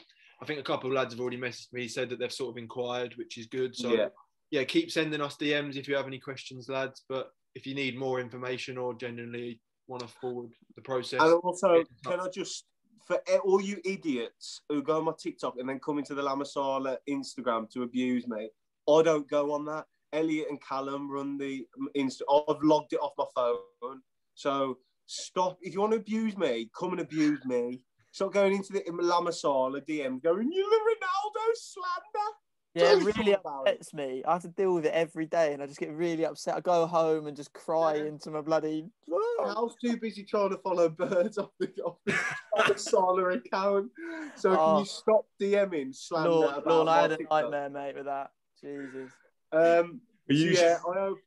I think a couple of lads have already messaged me, said that they've sort of inquired, which is good. So Yeah. yeah, keep sending us DMs if you have any questions, lads. But if you need more information or genuinely want to forward the process, And also, can I just, for all you idiots who go on my TikTok and then come into the La Masala Instagram to abuse me, I don't go on that. Elliot and Callum run the um, Insta. I've logged it off my phone. So stop. If you want to abuse me, come and abuse me. Stop going into the La Masala DM going, you're the Ronaldo slander. Yeah, it really upsets me. I have to deal with it every day, and I just get really upset. I go home and just cry Yeah. into my bloody. Oh. Hal's too busy trying to follow birds off the, off the [LAUGHS] La Masala account. So can Oh. you stop DMing slander Lord, about Lord, I had a TikTok? nightmare, mate, with that. Jesus. Um, you- yeah, I hope.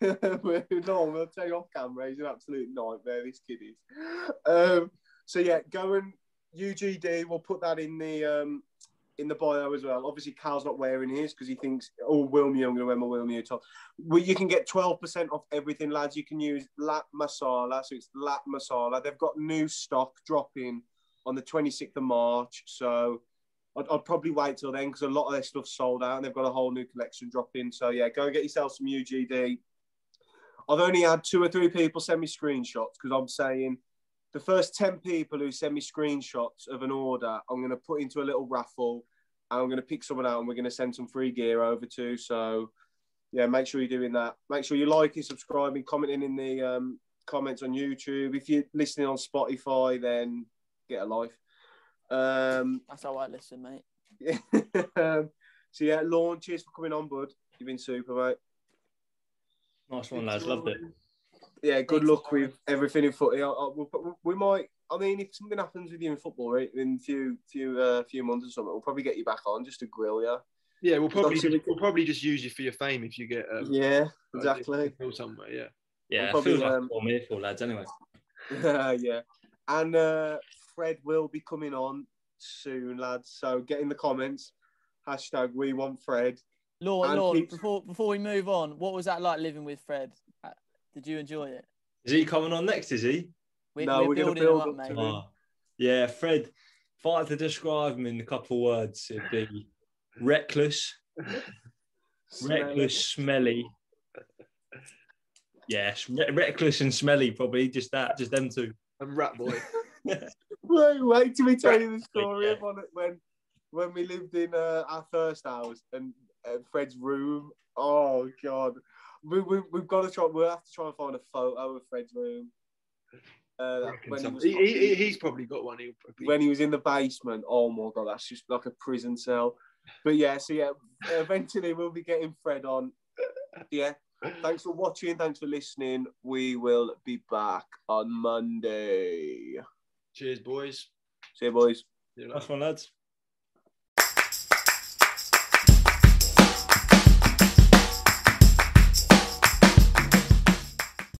no, I'm tell you off camera. He's an absolute nightmare. This kid is. Um, so yeah, go and UGD. We'll put that in the um, in the bio as well. Obviously, Cal's not wearing his because he thinks, oh, Wilmy, I'm gonna wear my Wilmy top. Well, you can get 12% off everything, lads. You can use La Masala, so it's La Masala. They've got new stock dropping on the 26th of March, so. I'd, I'd probably wait till then because a lot of their stuff's sold out and they've got a whole new collection dropping. So yeah, go get yourself some UGD. I've only had two or three people send me screenshots because I'm saying the first 10 people who send me screenshots of an order, I'm going to put into a little raffle and I'm going to pick someone out and we're going to send some free gear over to. So yeah, make sure you're doing that. Make sure you're liking, subscribing, commenting in the um, comments on YouTube. If you're listening on Spotify, then get a life. Um, That's how I listen, mate. yeah. [LAUGHS] um, so yeah, Lorne, cheers for coming on, bud. You've been super, mate. Nice one, lads. Loved it. Yeah, good Thanks, luck Lauren. with everything in footy. I, I, we, we might. I mean, if something happens with you in football, right, in a few few uh, few months or something, we'll probably get you back on just to grill you. yeah, we'll probably we'll probably just use you for your fame if you get um, Yeah, exactly. or somewhere. Yeah. Yeah, We'll I feel like um, what I'm here for, lads. Anyway, [LAUGHS] yeah, and uh, Fred will be coming on soon, lads. So get in the comments. Hashtag we want Fred. Lord, Lord, keep- before before we move on, what was that like living with Fred? Uh, Did you enjoy it? is he coming on next? Is he? We, No, we're, we're gonna building build him up up, mate. Oh, yeah, Fred. If I had to describe him in a couple of words, it'd be reckless, [LAUGHS] reckless, smelly. Yes, re- reckless and smelly, probably just that, just them two. And Rat Boy. Wait, wait till we tell you the [LAUGHS] story of when, when when we lived in uh, our first house and uh, Fred's room. Oh God, we, we we've got to try. We'll have to try and find a photo of Fred's room. Uh, when, he was, he, he, he's probably got one. Probably, when he was in the basement. Oh my God, that's just like a prison cell. But yeah, so yeah, eventually we'll be getting Fred on. Yeah. Thanks for watching. Thanks for listening. We will be back on Monday. Cheers, boys. See you, boys. See you later. Nice one, lads.